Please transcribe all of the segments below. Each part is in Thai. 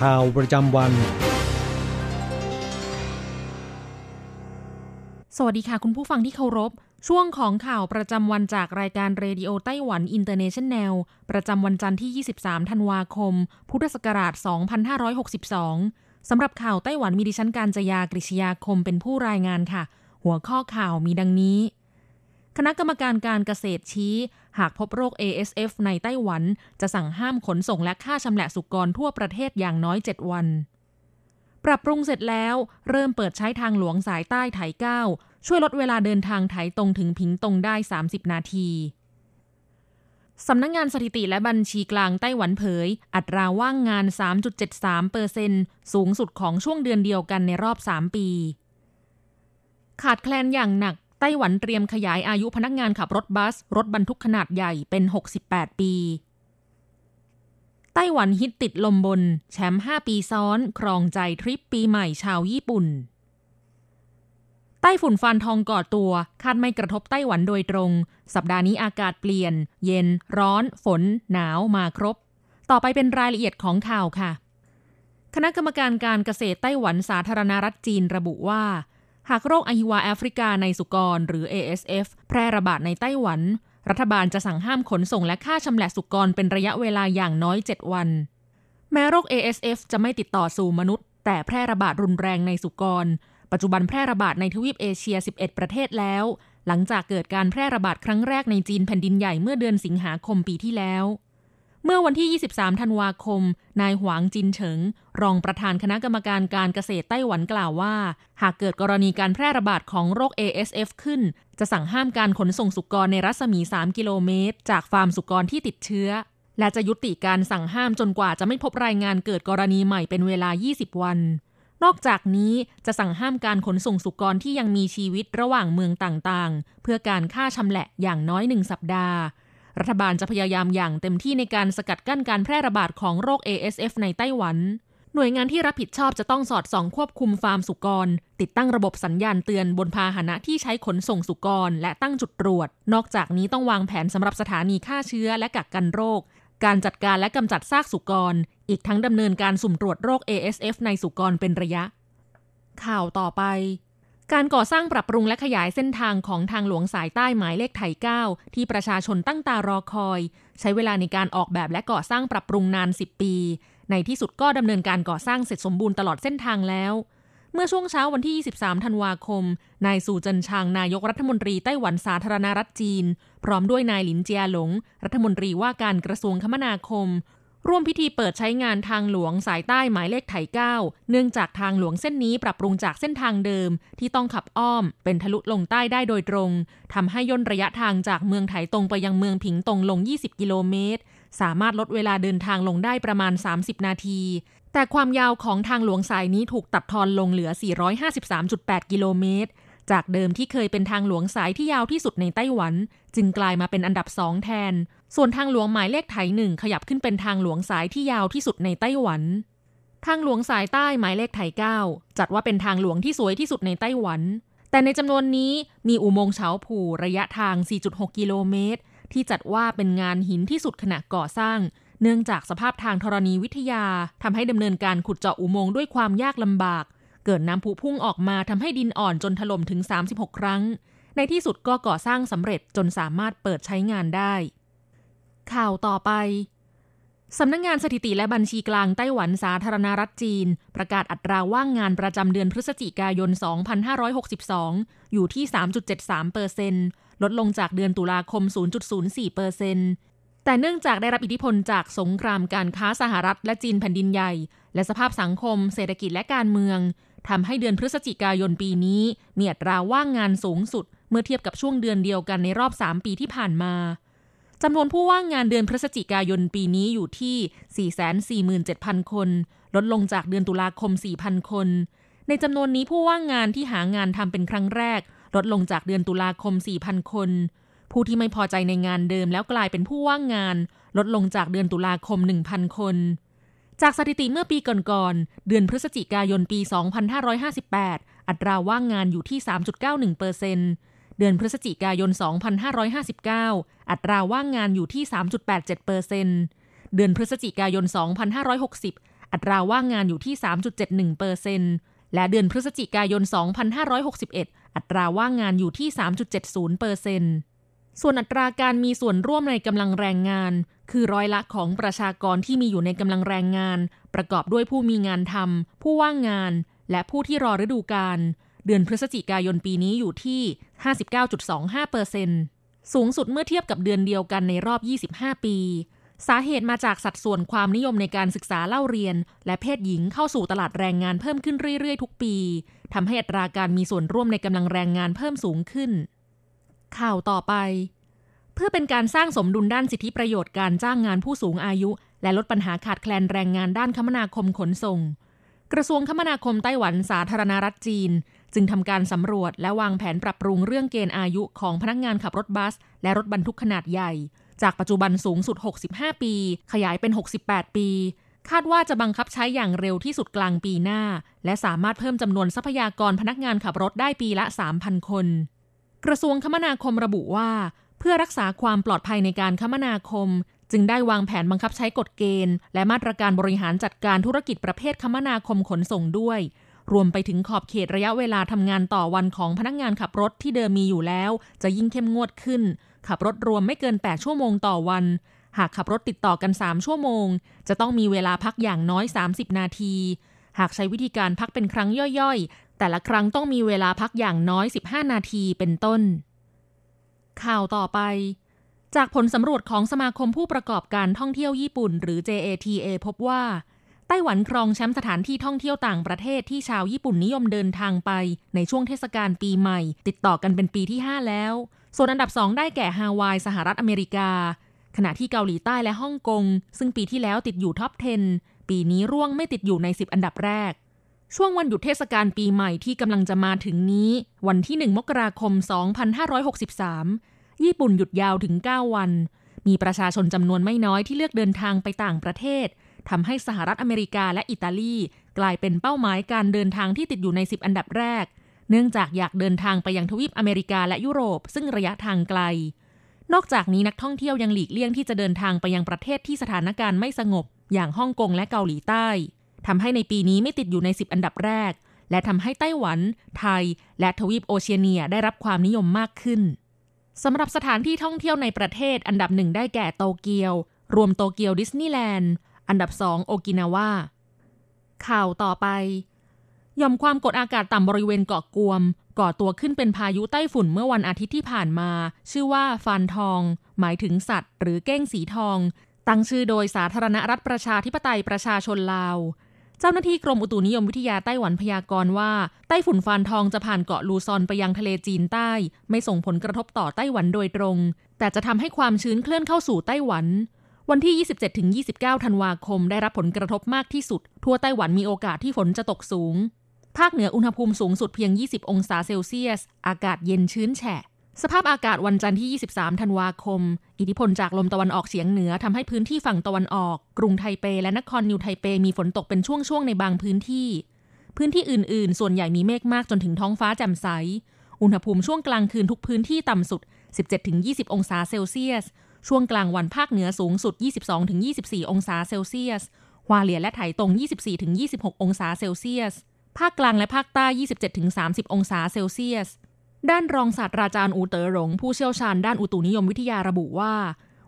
ข่าวประจำวัน สวัสดีค่ะคุณผู้ฟังที่เคารพ ช่วงของข่าวประจำวันจากรายการ Radio Taiwan International ประจำวันจันทร์ที่ 23 ธันวาคม พุทธศักราช 2562 สำหรับข่าวไต้หวันมีดิฉันการจยากริชยาคมเป็นผู้รายงานค่ะ หัวข้อข่าวมีดังนี้ คณะกรรมการการเกษตรชี้ หากพบโรค ASF ในไต้หวัน จะสั่งห้ามขนส่งและค่าชำแหละสุกรทั่วประเทศอย่างน้อย 7 วัน ปรับปรุงเสร็จแล้ว เริ่มเปิดใช้ทางหลวงสายใต้ไถเก้าช่วยลดเวลาเดินทางไถตรงถึงพิงตรงได้ 30 นาทีสำนักงงานสถิติและบัญชีกลางไต้หวันเผย อัตราว่างงาน 3.73เปอร์เซนสูงสุดของช่วงเดือนเดียวกันในรอบ 3 ปี ขาดแคลนอย่างหนัก ไต้หวันเตรียมขยายอายุพนักงานขับรถบัส รถบรรทุกขนาดใหญ่เป็น 68 ปี ไต้หวันฮิตติดลมบน แชมป์ 5 ปีซ้อน ครองใจทริปปีใหม่ชาวญี่ปุ่น ไต้ฝุ่นฟานทองก่อตัว คาดไม่กระทบไต้หวันโดยตรง สัปดาห์นี้อากาศเปลี่ยน เย็น ร้อน ฝน หนาวมาครบ ต่อไปเป็นรายละเอียดของข่าวค่ะ คณะกรรมการการเกษตรไต้หวันสาธารณรัฐจีนระบุว่า หากโรคอหิวาแอฟริกาในสุกรหรือ ASF แพร่ระบาดในไต้หวัน รัฐบาลจะสั่งห้ามขนส่งและค่าชำแหละสุกรเป็นระยะเวลาอย่างน้อย 7 วัน แม้โรค ASF จะไม่ติดต่อสู่มนุษย์ แต่แพร่ระบาดรุนแรงในสุกร ปัจจุบันแพร่ระบาดในทวีปเอเชีย 11 ประเทศแล้ว หลังจากเกิดการแพร่ระบาดครั้งแรกในจีนแผ่นดินใหญ่เมื่อเดือนสิงหาคมปีที่แล้ว เมื่อวันที่ 23 ธันวาคม นายหวางจินเฉิง รองประธานคณะกรรมการการเกษตรไต้หวันกล่าวว่า หากเกิดกรณีการแพร่ระบาดของโรค ASF ขึ้น จะสั่งห้ามการขนส่งสุกรในรัศมี 3 กิโลเมตร จากฟาร์มสุกรที่ติดเชื้อ และจะยุติการสั่งห้ามจนกว่าจะไม่พบรายงานเกิดกรณีใหม่เป็นเวลา 20 วัน นอกจากนี้จะสั่งห้ามการขนส่งสุกรที่ยังมีชีวิตระหว่างเมืองต่างๆ เพื่อการฆ่าชำแหละอย่างน้อยหนึ่งสัปดาห์ รัฐบาลจะพยายามอย่างเต็มที่ในการสกัดกั้นการแพร่ระบาดของโรค ASF ในไต้หวัน หน่วยงานที่รับผิดชอบจะต้องสอดส่องควบคุมฟาร์มสุกร ติดตั้งระบบสัญญาณเตือนบนพาหนะที่ใช้ขนส่งสุกร และตั้งจุดตรวจ นอกจากนี้ต้องวางแผนสำหรับสถานีฆ่าเชื้อและกักกันโรค การจัดการและกำจัดซากสุกร อีกทั้งดำเนินการสุ่มตรวจโรค ASF ในสุกรเป็นระยะ ข่าวต่อไป การก่อสร้างปรับปรุงและขยายเส้นทางของทางหลวงสายใต้หมายเลขไถเก้าที่ประชาชนตั้งตารอคอย ใช้เวลาในการออกแบบและก่อสร้างปรับปรุงนาน 10 ปี ในที่สุดก็ดำเนินการก่อสร้างเสร็จสมบูรณ์ตลอดเส้นทางแล้ว เมื่อช่วงเช้าวันที่ 23 ธันวาคม นายสู่เจินชางนายกรัฐมนตรีไต้หวันสาธารณรัฐจีน พร้อมด้วยนายหลินเจียหลง รัฐมนตรีว่าการกระทรวงคมนาคม ร่วมพิธีเปิดใช้งานทางหลวงสายใต้หมายเลขไถเก้าเนื่องจากทางหลวงเส้นนี้ปรับปรุงจากเส้นทางเดิมที่ต้องขับอ้อม เป็นทะลุลงใต้ได้โดยตรงทำให้ย่นระยะทางจากเมืองไถตรงไปยังเมืองผิงตรงลง 20 กิโลเมตร สามารถลดเวลาเดินทางลงได้ประมาณ 30 นาที แต่ความยาวของทางหลวงสายนี้ถูกตัดทอนลงเหลือ 453.8 กิโลเมตรจากเดิมที่เคยเป็นทางหลวงสายที่ยาวที่สุดในไต้หวัน จึงกลายมาเป็นอันดับสองแทน ส่วนทางหลวงหมายเลขไถหนึ่งขยับขึ้นเป็นทางหลวงสายที่ยาวที่สุดในไต้หวัน ทางหลวงสายใต้หมายเลขไถเก้าจัดว่าเป็นทางหลวงที่สวยที่สุดในไต้หวัน แต่ในจำนวนนี้มีอุโมงค์เฉาผู่ระยะทาง 4.6 กิโลเมตร ที่จัดว่าเป็นงานหินที่สุดขณะก่อสร้าง เนื่องจากสภาพทางธรณีวิทยาทำให้ดำเนินการขุดเจาะอุโมงค์ด้วยความยากลำบาก เกิดน้ำพุพุ่งออกมาทำให้ดินอ่อนจนถล่มถึง 36 ครั้ง ในที่สุดก็ก่อสร้างสำเร็จจนสามารถเปิดใช้งานได้ ข่าวต่อไป สำนักงงานสถิติและบัญชีกลางไต้หวันสาธารณรัฐจีน ประกาศอัตราว่างงานประจำเดือนพฤศจิกายน 2562 อยู่ที่ 3.73เปอร์เซ็นลดลงจากเดือนตุลาคม 0.04เปอร์เซ็นแต่เนื่องจากได้รับอิทธิพลจากสงครามการค้าสหรัฐและจีนแผ่นดินใหญ่ และสภาพสังคม เศรษฐกิจและการเมืองทำให้เดือนพฤศจิกายนปีนี้มีอัตราว่างงานสูงสุด เมื่อเทียบกับช่วงเดือนเดียวกันในรอบ 3 ปีที่ผ่านมา จำนวนผู้ว่างงานเดือนพฤศจิกายนปีนี้อยู่ที่ 447,000 คน ลดลงจากเดือนตุลาคม 4,000 คน ในจำนวนนี้ผู้ว่างงานที่หางานทำเป็นครั้งแรก ลดลงจากเดือนตุลาคม 4,000 คน ผู้ที่ไม่พอใจในงานเดิมแล้วกลายเป็นผู้ว่างงาน ลดลงจากเดือนตุลาคม 1,000 คน จากสถิติเมื่อปีก่อนๆ เดือนพฤศจิกายนปี 2558 อัตราว่างงานอยู่ที่ 3.91%เปอร์เซ็นต์ เดือนพฤศจิกายน 2559 อัตราว่างงานอยู่ที่ 3.87เปอร์เซนเดือนพฤศจิกายน 2560 อัตราว่างงานอยู่ที่ 3.71เปอร์เซนและเดือนพฤศจิกายน 2561 อัตราว่างงานอยู่ที่ 3.70เปอร์เซนส่วนอัตราการมีส่วนร่วมในกำลังแรงงาน คือร้อยละของประชากรที่มีอยู่ในกำลังแรงงาน ประกอบด้วยผู้มีงานทำผู้ว่างงาน และผู้ที่รอฤดูกาลเดือนพฤศจิกายนปีนี้อยู่ที่ 59.25เปอร์เซ็นสูงสุดเมื่อเทียบกับเดือนเดียวกันในรอบ 25 ปี สาเหตุมาจากสัดส่วนความนิยมในการศึกษาเล่าเรียน และเพศหญิงเข้าสู่ตลาดแรงงานเพิ่มขึ้นเรื่อยๆ ทุกปีทำให้อัตราการมีส่วนร่วมในกำลังแรงงานเพิ่มสูงขึ้น ข่าวต่อไป เพื่อเป็นการสร้างสมดุลด้านสิทธิประโยชน์การจ้างงานผู้สูงอายุ และลดปัญหาขาดแคลนแรงงานด้านคมนาคมขนส่งกระทรวงคมนาคมไต้หวันสาธารณรัฐจีน จึงทำการสำรวจและวางแผนปรับปรุงเรื่องเกณฑ์อายุของพนักงานขับรถบัส และรถบรรทุกขนาดใหญ่ จากปัจจุบันสูงสุด 65 ปี ขยายเป็น 68 ปี คาดว่าจะบังคับใช้อย่างเร็วที่สุดกลางปีหน้า และสามารถเพิ่มจำนวนทรัพยากรพนักงานขับรถได้ปีละ 3,000 คน กระทรวงคมนาคมระบุว่า เพื่อรักษาความปลอดภัยในการคมนาคมจึงได้วางแผนบังคับใช้กฎเกณฑ์ และมาตรการบริหารจัดการธุรกิจประเภทคมนาคมขนส่งด้วย รวมไปถึงขอบเขตระยะเวลาทำงานต่อวันของพนักงานขับรถที่เดิมมีอยู่แล้ว จะยิ่งเข้มงวดขึ้น ขับรถรวมไม่เกิน 8 ชั่วโมงต่อวัน หากขับรถติดต่อกัน 3 ชั่วโมง จะต้องมีเวลาพักอย่างน้อย 30 นาที หากใช้วิธีการพักเป็นครั้งย่อยๆ แต่ละครั้งต้องมีเวลาพักอย่างน้อย 15 นาทีเป็นต้น ข่าวต่อไปจากผลสำรวจของสมาคมผู้ประกอบการท่องเที่ยวญี่ปุ่น หรือ JATA พบว่า ไต้หวันครองแชมป์สถานที่ท่องเที่ยวต่างประเทศที่ชาวญี่ปุ่นนิยมเดินทางไป ในช่วงเทศกาลปีใหม่ ติดต่อกันเป็นปีที่ 5 แล้ว ส่วนอันดับ 2 ได้แก่ฮาวายสหรัฐอเมริกา ขณะที่เกาหลีใต้และฮ่องกง ซึ่งปีที่แล้วติดอยู่ท็อป 10 ปีนี้ร่วงไม่ติดอยู่ใน 10 อันดับแรก ช่วงวันหยุดเทศกาลปีใหม่ที่กำลังจะมาถึงนี้ วันที่ 1 มกราคม 2563 ญี่ปุ่นหยุดยาวถึง 9 วัน มีประชาชนจำนวนไม่น้อยที่เลือกเดินทางไปต่างประเทศ ทำให้สหรัฐอเมริกาและอิตาลี กลายเป็นเป้าหมายการเดินทางที่ติดอยู่ใน 10 อันดับแรก เนื่องจากอยากเดินทางไปยังทวีปอเมริกาและยุโรป ซึ่งระยะทางไกล นอกจากนี้นักท่องเที่ยวยังหลีกเลี่ยงที่จะเดินทางไปยังประเทศที่สถานการณ์ไม่สงบ อย่างฮ่องกงและเกาหลีใต้ทำให้ในปีนี้ไม่ติดอยู่ใน 10 อันดับแรก และทำให้ไต้หวัน ไทย และทวีปโอเชียเนียได้รับความนิยมมากขึ้นสำหรับสถานที่ท่องเที่ยวในประเทศอันดับหนึ่งได้แก่โตเกียว รวมโตเกียวดิสนีย์แลนด์ อันดับสองโอกินาวาข่าวต่อไปยอมความกดอากาศต่ำบริเวณเกาะกวม ก่อตัวขึ้นเป็นพายุไต้ฝุ่นเมื่อวันอาทิตย์ที่ผ่านมา ชื่อว่าฟานทอง หมายถึงสัตว์ หรือเก้งสีทอง ตั้งชื่อโดยสาธารณรัฐประชาธิปไตยประชาชนลาว เจ้าหน้าที่กรมอุตุนิยมวิทยาไต้หวันพยากรณ์ว่า ไต้ฝุ่นฟานทองจะผ่านเกาะลูซอนไปยังทะเลจีนใต้ ไม่ส่งผลกระทบต่อไต้หวันโดยตรง แต่จะทำให้ความชื้นเคลื่อนเข้าสู่ไต้หวัน วันที่ 27-29 ธันวาคม ได้รับผลกระทบมากที่สุด ทั่วไต้หวันมีโอกาสที่ฝนจะตกสูง ภาคเหนืออุณหภูมิสูงสุดเพียง 20 องศาเซลเซียส อากาศเย็นชื้นแฉะ สภาพอากาศวันจันทร์ที่ 23 ธันวาคม อิทธิพลจากลมตะวันออกเฉียงเหนือทำให้พื้นที่ฝั่งตะวันออก กรุงไทเป และนครนิวไทเปมีฝนตกเป็นช่วงๆในบางพื้นที่ พื้นที่อื่น ๆ ส่วนใหญ่มีเมฆมากจนถึงท้องฟ้าแจ่มใส อุณหภูมิช่วงกลางคืนทุกพื้นที่ต่ำสุด 17-20 องศาเซลเซียส ช่วงกลางวันภาคเหนือสูงสุด 22-24 องศาเซลเซียสฮวาเลียและไถตรง 24-26 องศาเซลเซียส ภาคกลางและภาคใต้ 27-30 องศาเซลเซียส ด้านรองศาสตราจารย์อูเต๋อหลง ผู้เชี่ยวชาญด้านอุตุนิยมวิทยาระบุว่า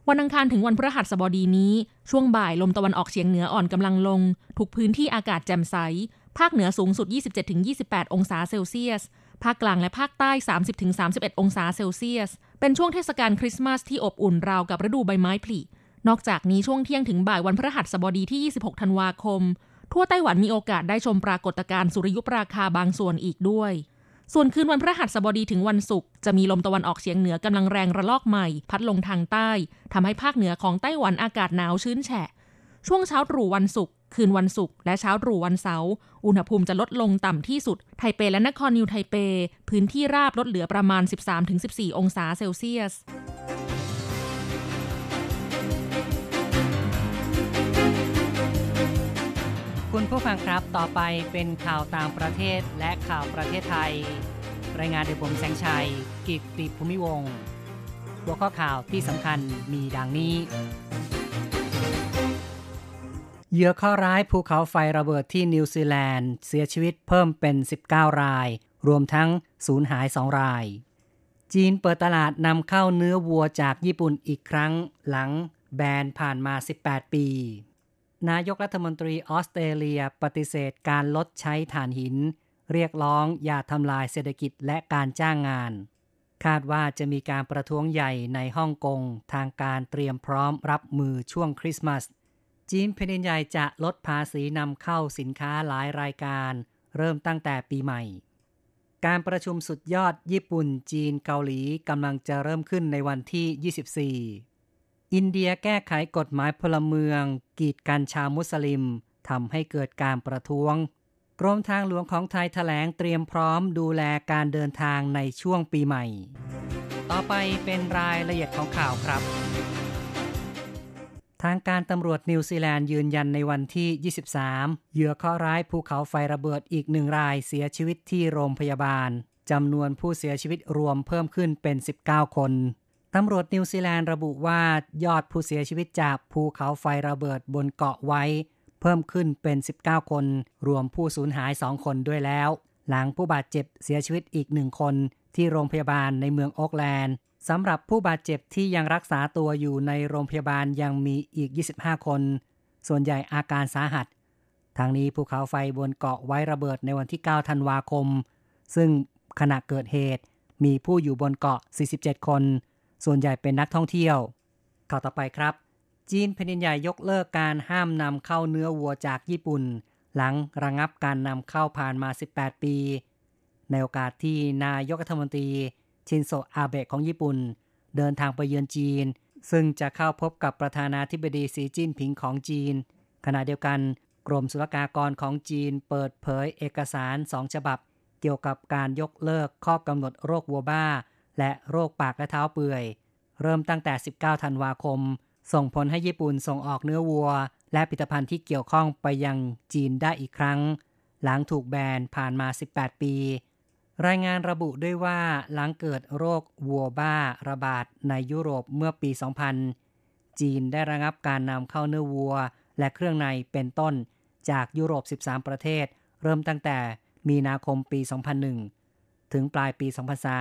วันอังคารถึงวันพฤหัสบดีนี้ ช่วงบ่ายลมตะวันออกเฉียงเหนืออ่อนกำลังลง ทุกพื้นที่อากาศแจ่มใส ภาคเหนือสูงสุด 27-28 องศาเซลเซียส ภาคกลางและภาคใต้ 30-31 องศาเซลเซียส เป็นช่วงเทศกาลคริสต์มาสที่อบอุ่นราวกับฤดูใบไม้ผลิ นอกจากนี้ช่วงเที่ยงถึงบ่ายวันพฤหัสบดีที่ 26 ธันวาคม ทั่วไต้หวันมีโอกาสได้ชมปรากฏการณ์สุริยุปราคาบางส่วนอีกด้วย ส่วนคืนวันพฤหัสบดีถึงวันศุกร์จะมีลมตะวันออกเฉียงเหนือกำลังแรงระลอกใหม่ พัดลงทางใต้ทำให้ภาคเหนือของไต้หวันอากาศหนาวชื้นแฉะ ช่วงเช้าตรู่วันศุกร์ คืนวันศุกร์และเช้าตรู่วันเสาร์อุณหภูมิจะลดลงต่ำที่สุด ไทเปและนครนิวไทเป พื้นที่ราบลดเหลือประมาณ 13-14 องศาเซลเซียสคุณผู้ฟังครับ ต่อไปเป็นข่าวต่างประเทศและข่าวประเทศไทย รายงานโดยผมแสงชัย กิตติภูมิวงหัวข้อข่าวที่สำคัญมีดังนี้ เหยื่อข้อร้ายภูเขาไฟระเบิดที่นิวซีแลนด์ เสียชีวิตเพิ่มเป็น 19 ราย รวมทั้งสูญหาย 2 ราย จีนเปิดตลาดนำเข้าเนื้อวัวจากญี่ปุ่นอีกครั้งหลังแบนผ่านมา 18 ปี นายกรัฐมนตรีออสเตรเลียปฏิเสธการลดใช้ถ่านหิน เรียกร้องอย่าทำลายเศรษฐกิจและการจ้างงาน คาดว่าจะมีการประท้วงใหญ่ในฮ่องกงทางการเตรียมพร้อมรับมือช่วงคริสต์มาส จีนแผ่นใหญ่จะลดภาษีนำเข้าสินค้าหลายรายการ เริ่มตั้งแต่ปีใหม่ การประชุมสุดยอดญี่ปุ่น จีนเกาหลีกำลังจะเริ่มขึ้นในวันที่ 24 อินเดียแก้ไขกฎหมายพลเมือง กีดกันชาวมุสลิมทำให้เกิดการประท้วง กรมทางหลวงของไทยแถลงเตรียมพร้อมดูแลการเดินทางในช่วงปีใหม่ ต่อไปเป็นรายละเอียดของข่าวครับ ทางการตำรวจนิวซีแลนด์ยืนยันในวันที่ 23 เหยื่อเคราะห์ร้ายภูเขาไฟระเบิดอีกหนึ่งรายเสียชีวิตที่โรงพยาบาลจำนวนผู้เสียชีวิตรวมเพิ่มขึ้นเป็น 19 คน ตำรวจนิวซีแลนด์ระบุว่ายอดผู้เสียชีวิตจากภูเขาไฟระเบิดบนเกาะไว้ เพิ่มขึ้นเป็น 19 คน รวมผู้สูญหาย 2 คนด้วยแล้ว หลังผู้บาดเจ็บเสียชีวิตอีกหนึ่งคนที่โรงพยาบาลในเมืองโอ๊กแลนด์ สำหรับผู้บาดเจ็บที่ยังรักษาตัวอยู่ในโรงพยาบาลยังมีอีก 25 คน ส่วนใหญ่อาการสาหัส ทางนี้ภูเขาไฟบนเกาะไว้ระเบิดในวันที่ 9 ธันวาคม ซึ่งขณะเกิดเหตุมีผู้อยู่บนเกาะ 47 คน ส่วนใหญ่เป็นนักท่องเที่ยว ข่าวต่อไปครับ จีนแผ่นใหญ่ยกเลิกการห้ามนำเข้าเนื้อวัวจากญี่ปุ่น หลังระงับการนำเข้าผ่านมา 18 ปี ในโอกาสที่นายกรัฐมนตรี ชินโซอาเบะของญี่ปุ่น เดินทางไปเยือนจีน ซึ่งจะเข้าพบกับประธานาธิบดีสีจิ้นผิงของจีน ขณะเดียวกันกรมศุลกากรของจีนเปิดเผยเอกสารสองฉบับ เกี่ยวกับการยกเลิกข้อกำหนดโรควัวบ้า และโรคปากและเท้าเปื่อย เริ่มตั้งแต่ 19 ธันวาคม ส่งผลให้ญี่ปุ่นส่งออกเนื้อวัว และผลิตภัณฑ์ที่เกี่ยวข้องไปยังจีนได้อีกครั้ง หลังถูกแบนผ่านมา 18 ปี รายงานระบุด้วยว่าหลังเกิดโรควัวบ้าระบาดในยุโรปเมื่อปี 2000 จีนได้ระงับการนำเข้าเนื้อวัว และเครื่องในเป็นต้นจากยุโรป 13 ประเทศ เริ่มตั้งแต่มีนาคมปี 2001 ถึงปลายปี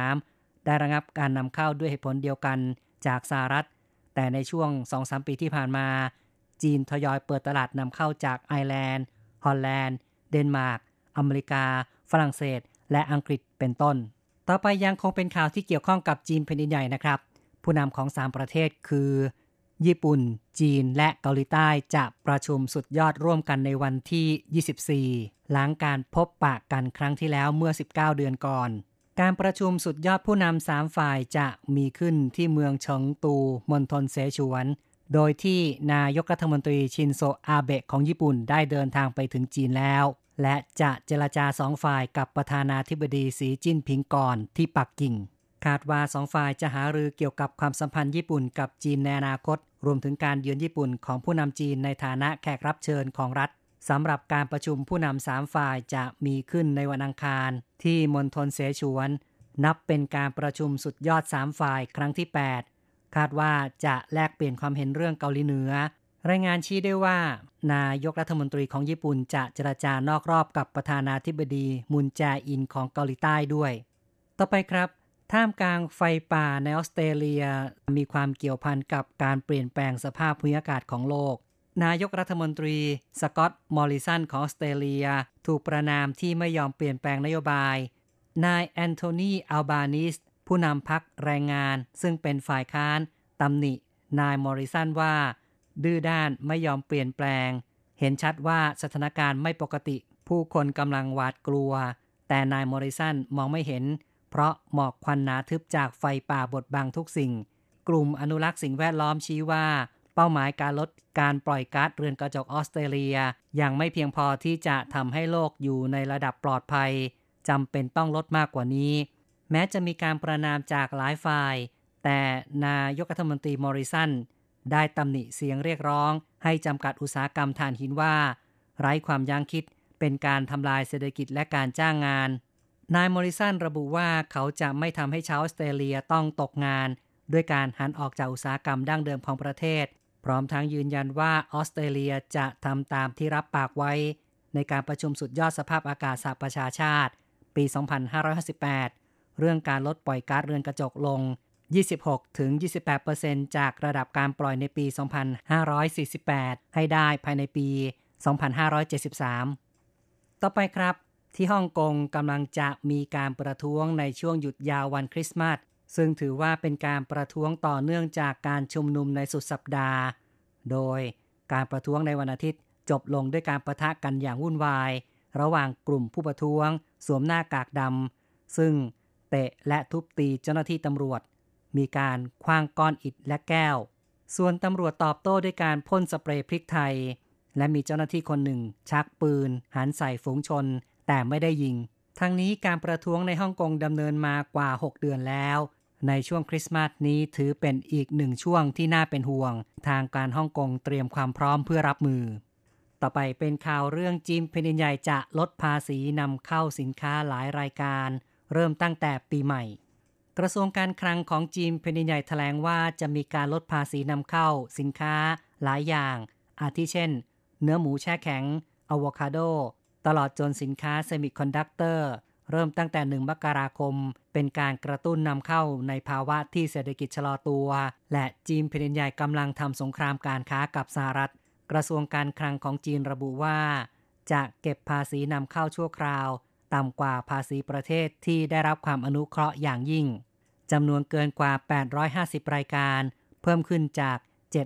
2003 ได้ระงับการนำเข้าด้วยเหตุผลเดียวกันจากสหรัฐ แต่ในช่วง 2-3 ปีที่ผ่านมา จีนทยอยเปิดตลาดนำเข้าจากไอร์แลนด์ ฮอลแลนด์ เดนมาร์ก อเมริกา ฝรั่งเศส และอังกฤษเป็นต้น ต่อไปยังคงเป็นข่าวที่เกี่ยวข้องกับจีนแผ่นดินใหญ่นะครับ ผู้นำของ 3 ประเทศคือ ญี่ปุ่น จีน และเกาหลีใต้จะประชุมสุดยอดร่วมกันในวันที่ 24 หลังการพบปะกันครั้งที่แล้วเมื่อ 19 เดือนก่อน การประชุมสุดยอดผู้นำสามฝ่ายจะมีขึ้นที่เมืองเฉิงตูมณฑลเสฉวน โดยที่นายกรัฐมนตรีชินโซอาเบะของญี่ปุ่นได้เดินทางไปถึงจีนแล้ว และจะเจรจาสองฝ่ายกับประธานาธิบดีสีจิ้นผิงก่อนที่ปักกิ่ง คาดว่าสองฝ่ายจะหารือเกี่ยวกับความสัมพันธ์ญี่ปุ่นกับจีนในอนาคต รวมถึงการเยือนญี่ปุ่นของผู้นำจีนในฐานะแขกรับเชิญของรัฐสำหรับการประชุมผู้นำสามฝ่ายจะมีขึ้นในวันอังคาร ที่มณฑลเสฉวน นับเป็นการประชุมสุดยอดสามฝ่ายครั้งที่ 8 คาดว่าจะแลกเปลี่ยนความเห็นเรื่องเกาหลีเหนือ รายงานชี้ได้ว่า นายกรัฐมนตรีของญี่ปุ่นจะเจรจานอกรอบกับประธานาธิบดีมุนแจอินของเกาหลีใต้ด้วย ต่อไปครับ ท่ามกลางไฟป่าในออสเตรเลียมีความเกี่ยวพันกับการเปลี่ยนแปลงสภาพภูมิอากาศของโลก นายกรัฐมนตรีสกอตต์มอริสันของออสเตรเลีย ถูกประณามที่ไม่ยอมเปลี่ยนแปลงนโยบาย นายแอนโทนีอัลบานิสผู้นำพรรคแรงงาน ซึ่งเป็นฝ่ายค้านตำหนิ นายมอริสันว่า ดื้อด้านไม่ยอมเปลี่ยนแปลง เห็นชัดว่าสถานการณ์ไม่ปกติ ผู้คนกำลังหวาดกลัว แต่นายมอริสันมองไม่เห็น เพราะหมอกควันหนาทึบจากไฟป่าบดบังทุกสิ่ง กลุ่มอนุรักษ์สิ่งแวดล้อมชี้ว่า เป้าหมายการลดการปล่อยก๊าซเรือนกระจกออสเตรเลีย ยังไม่เพียงพอที่จะทำให้โลกอยู่ในระดับปลอดภัยจำเป็นต้องลดมากกว่านี้ แม้จะมีการประนามจากหลายฝ่าย แต่นายกรัฐมนตรีมอริสัน ได้ตำหนิเสียงเรียกร้อง ให้จำกัดอุตสาหกรรมถ่านหินว่า ไร้ความยั้งคิดเป็นการทำลายเศรษฐกิจและการจ้างงาน นายมอริสันระบุว่าเขาจะไม่ทำให้ชาวออสเตรเลียต้องตกงาน ด้วยการหันออกจากอุตสาหกรรมดั้งเดิมของประเทศ พร้อมทั้งยืนยันว่าออสเตรเลียจะทำตามที่รับปากไว้ ในการประชุมสุดยอดสภาพอากาศสหประชาชาติ ปี 2558 เรื่องการลดปล่อยก๊าซเรือนกระจกลง 26-28%จากระดับการปล่อยในปี 2548 ให้ได้ภายในปี 2573 ต่อไปครับ ที่ฮ่องกงกำลังจะมีการประท้วงในช่วงหยุดยาววันคริสต์มาส ซึ่งถือว่าเป็นการประท้วงต่อเนื่องจากการชุมนุมในสุดสัปดาห์ โดยการประท้วงในวันอาทิตย์จบลงด้วยการประทะกันอย่างวุ่นวาย ระหว่างกลุ่มผู้ประท้วง สวมหน้ากากดำซึ่งเตะและทุบตีเจ้าหน้าที่ตำรวจ มีการคว้างก้อนอิฐและแก้ว ส่วนตำรวจตอบโต้ด้วยการพ่นสเปรย์พริกไทย และมีเจ้าหน้าที่คนหนึ่ง ชักปืน หันใส่ฝูงชน แต่ไม่ได้ยิง ทั้งนี้การประท้วงในฮ่องกงดำเนินมากว่า 6 เดือนแล้ว ในช่วงคริสต์มาสนี้ถือเป็นอีกหนึ่งช่วงที่น่าเป็นห่วง ทางการฮ่องกงเตรียมความพร้อมเพื่อรับมือ ต่อไปเป็นข่าวเรื่องจีนแผ่นดินใหญ่จะลดภาษีนำเข้าสินค้าหลายรายการ เริ่มตั้งแต่ปีใหม่ กระทรวงการคลังของจีนแผ่นใหญ่แถลงว่าจะมีการลดภาษีนำเข้า สินค้า หลายอย่าง อาทิเช่น เนื้อหมูแช่แข็งอะโวคาโด ตลอดจนสินค้าเซมิคอนดักเตอร์ เริ่มตั้งแต่หนึ่งมกราคม เป็นการกระตุ้นนำเข้าในภาวะที่เศรษฐกิจชะลอตัว และจีนแผ่นใหญ่กำลังทำสงครามการค้ากับสหรัฐ กระทรวงการคลังของจีนระบุว่า จะเก็บภาษีนำเข้าชั่วคราว ต่ำกว่าภาษีประเทศที่ได้รับความอนุเคราะห์อย่างยิ่ง จำนวนเกินกว่า 850 รายการ เพิ่มขึ้นจาก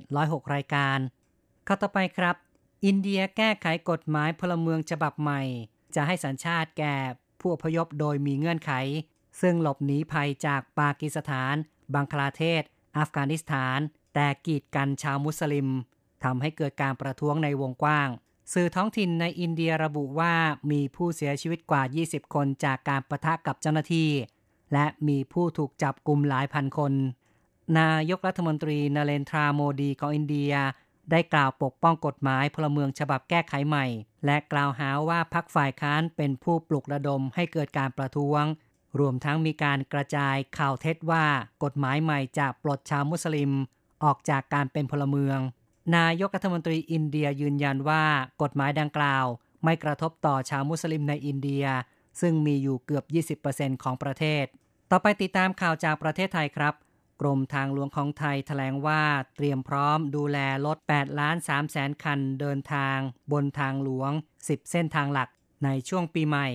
706 รายการ ข้าต่อไปครับ อินเดียแก้ไขกฎหมายพลเมืองฉบับใหม่ จะให้สัญชาติแก่ผู้อพยพโดยมีเงื่อนไข ซึ่งหลบหนีภัยจากปากีสถาน บังคลาเทศ อัฟกานิสถาน แต่กีดกันชาวมุสลิมทำให้เกิดการประท้วงในวงกว้าง สื่อท้องถิ่นในอินเดียระบุว่ามีผู้เสียชีวิตกว่า 20 คนจากการประทะกับเจ้าหน้าที่ และมีผู้ถูกจับกลุ่มหลายพันคน นายกรัฐมนตรีนเรนทราโมดีของอินเดีย ได้กล่าวปกป้องกฎหมายพลเมืองฉบับแก้ไขใหม่ และกล่าวหาว่าพักฝ่ายค้านเป็นผู้ปลุกระดมให้เกิดการประท้วง รวมทั้งมีการกระจายข่าวเท็จว่ากฎหมายใหม่จะปลดชาวมุสลิม ออกจากการเป็นพลเมือง นายกรัฐมนตรีอินเดียยืนยันว่ากฎหมายดังกล่าว ไม่กระทบต่อชาวมุสลิมในอินเดีย ซึ่งมีอยู่เกือบ 20%ของประเทศ ต่อไปติดตามข่าวจากประเทศไทยครับ กรมทางหลวงของไทยแถลงว่าเตรียมพร้อมดูแลรถ8ล้าน3แสนคันเดินทาง บนทางหลวง 10 เส้นทางหลักในช่วงปีใหม่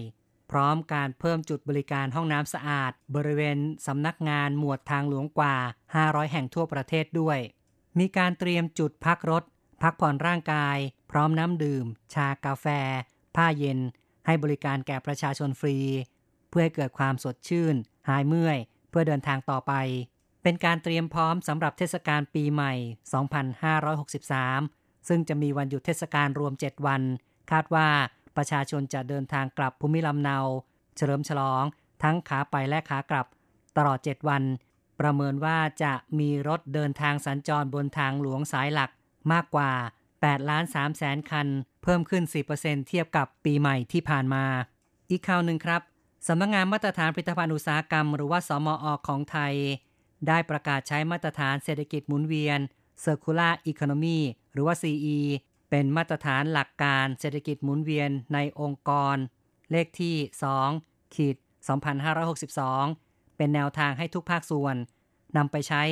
พร้อมการเพิ่มจุดบริการห้องน้ำสะอาด บริเวณสำนักงานหมวดทางหลวงกว่า 500 แห่งทั่วประเทศด้วย มีการเตรียมจุดพักรถ พักผ่อนร่างกาย พร้อมน้ำดื่ม ชากาแฟ ผ้าเย็น ให้บริการแก่ประชาชนฟรี พื่อให้เกิดความสดชื่น หายเมื่อย เพื่อเดินทางต่อไป เป็นการเตรียมพร้อมสำหรับเทศกาลปีใหม่ 2563 ซึ่งจะมีวันหยุดเทศกาลรวม 7 วัน คาดว่าประชาชนจะเดินทางกลับภูมิลำเนา เฉลิมฉลอง ทั้งขาไปและขากลับ ตลอด 7 วัน ประเมินว่าจะมีรถเดินทางสัญจรบนทางหลวงสายหลักมากกว่า8ล้าน3แสนคัน เพิ่มขึ้น 4%เทียบกับปีใหม่ที่ผ่านมา อีกข่าวหนึ่งครับ สำนักงงานมาตรฐานผลิตภัณฑ์อุตสาหกรรม หรือว่าสมออของไทย ได้ประกาศใช้มาตรฐานเศรษฐกิจหมุนเวียน Circular Economy หรือว่า CE เป็นมาตรฐานหลักการเศรษฐกิจหมุนเวียนในองค์กร เลขที่2ขีด2562 เป็นแนวทางให้ทุกภาคส่วนนำไปใช้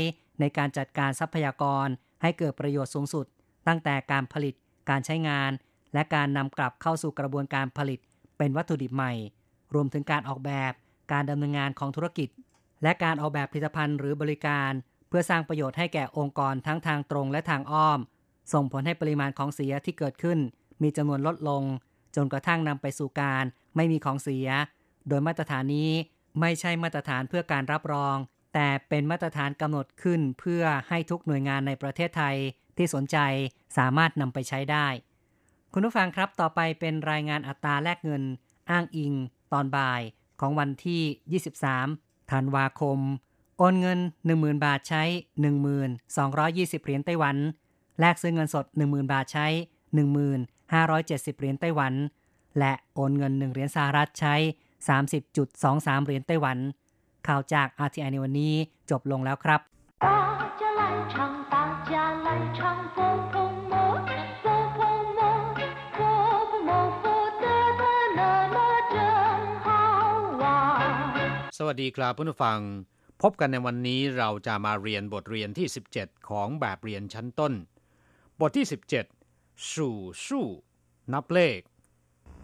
ในการจัดการทรัพยากรให้เกิดประโยชน์สูงสุด ตั้งแต่การผลิต การใช้งาน และการนำกลับเข้าสู่กระบวนการผลิต เป็นวัตถุดิบใหม่ รวมถึงการออกแบบการดำเนินงานของธุรกิจ และการออกแบบผลิตภัณฑ์หรือบริการ เพื่อสร้างประโยชน์ให้แก่องค์กรทั้งทางตรงและทางอ้อม ส่งผลให้ปริมาณของเสียที่เกิดขึ้น มีจำนวนลดลง จนกระทั่งนำไปสู่การไม่มีของเสีย โดยมาตรฐานนี้ไม่ใช่มาตรฐานเพื่อการรับรอง แต่เป็นมาตรฐานกำหนดขึ้นเพื่อให้ทุกหน่วยงานในประเทศไทยที่สนใจสามารถนำไปใช้ได้ คุณผู้ฟังครับต่อไปเป็นรายงานอัตราแลกเงิน อ้างอิง ตอนบ่ายของวันที่ 23 ธันวาคม โอนเงิน 10,000 บาทใช้ 1220 เหรียญไต้หวัน แลกซื้อเงินสด 10,000 บาทใช้ 1570 เหรียญไต้หวัน และโอนเงิน 1 เหรียญสหรัฐใช้ 30.23 เหรียญไต้หวัน ข่าวจาก RTI ในวันนี้จบลงแล้วครับ วัสดีครับผู้ฟัง พบกันในวันนี้เราจะมาเรียนบทเรียนที่ 17 ของแบบเรียนชั้นต้น บทที่ 17สู่สู่นับเลข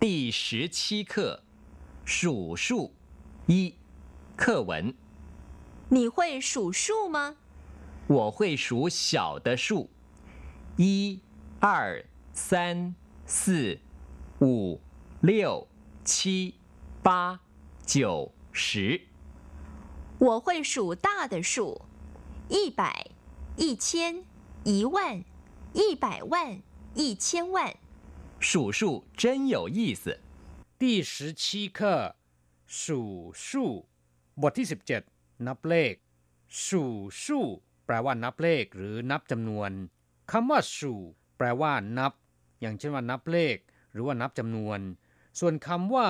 第十七课数数一课文你会数数吗我会数小的数一二三四五六七八九十， 我会数大的数，一百、一千、一万、一百万、一千万。数数真有意思。第十七课数数บทที่สิบเจ็ดนับเลข数数แปลว่านับเลขหรือนับจำนวนคำว่า数แปลว่านับ อย่างเช่นว่านับเลข หรือว่านับจำนวน ส่วนคำว่า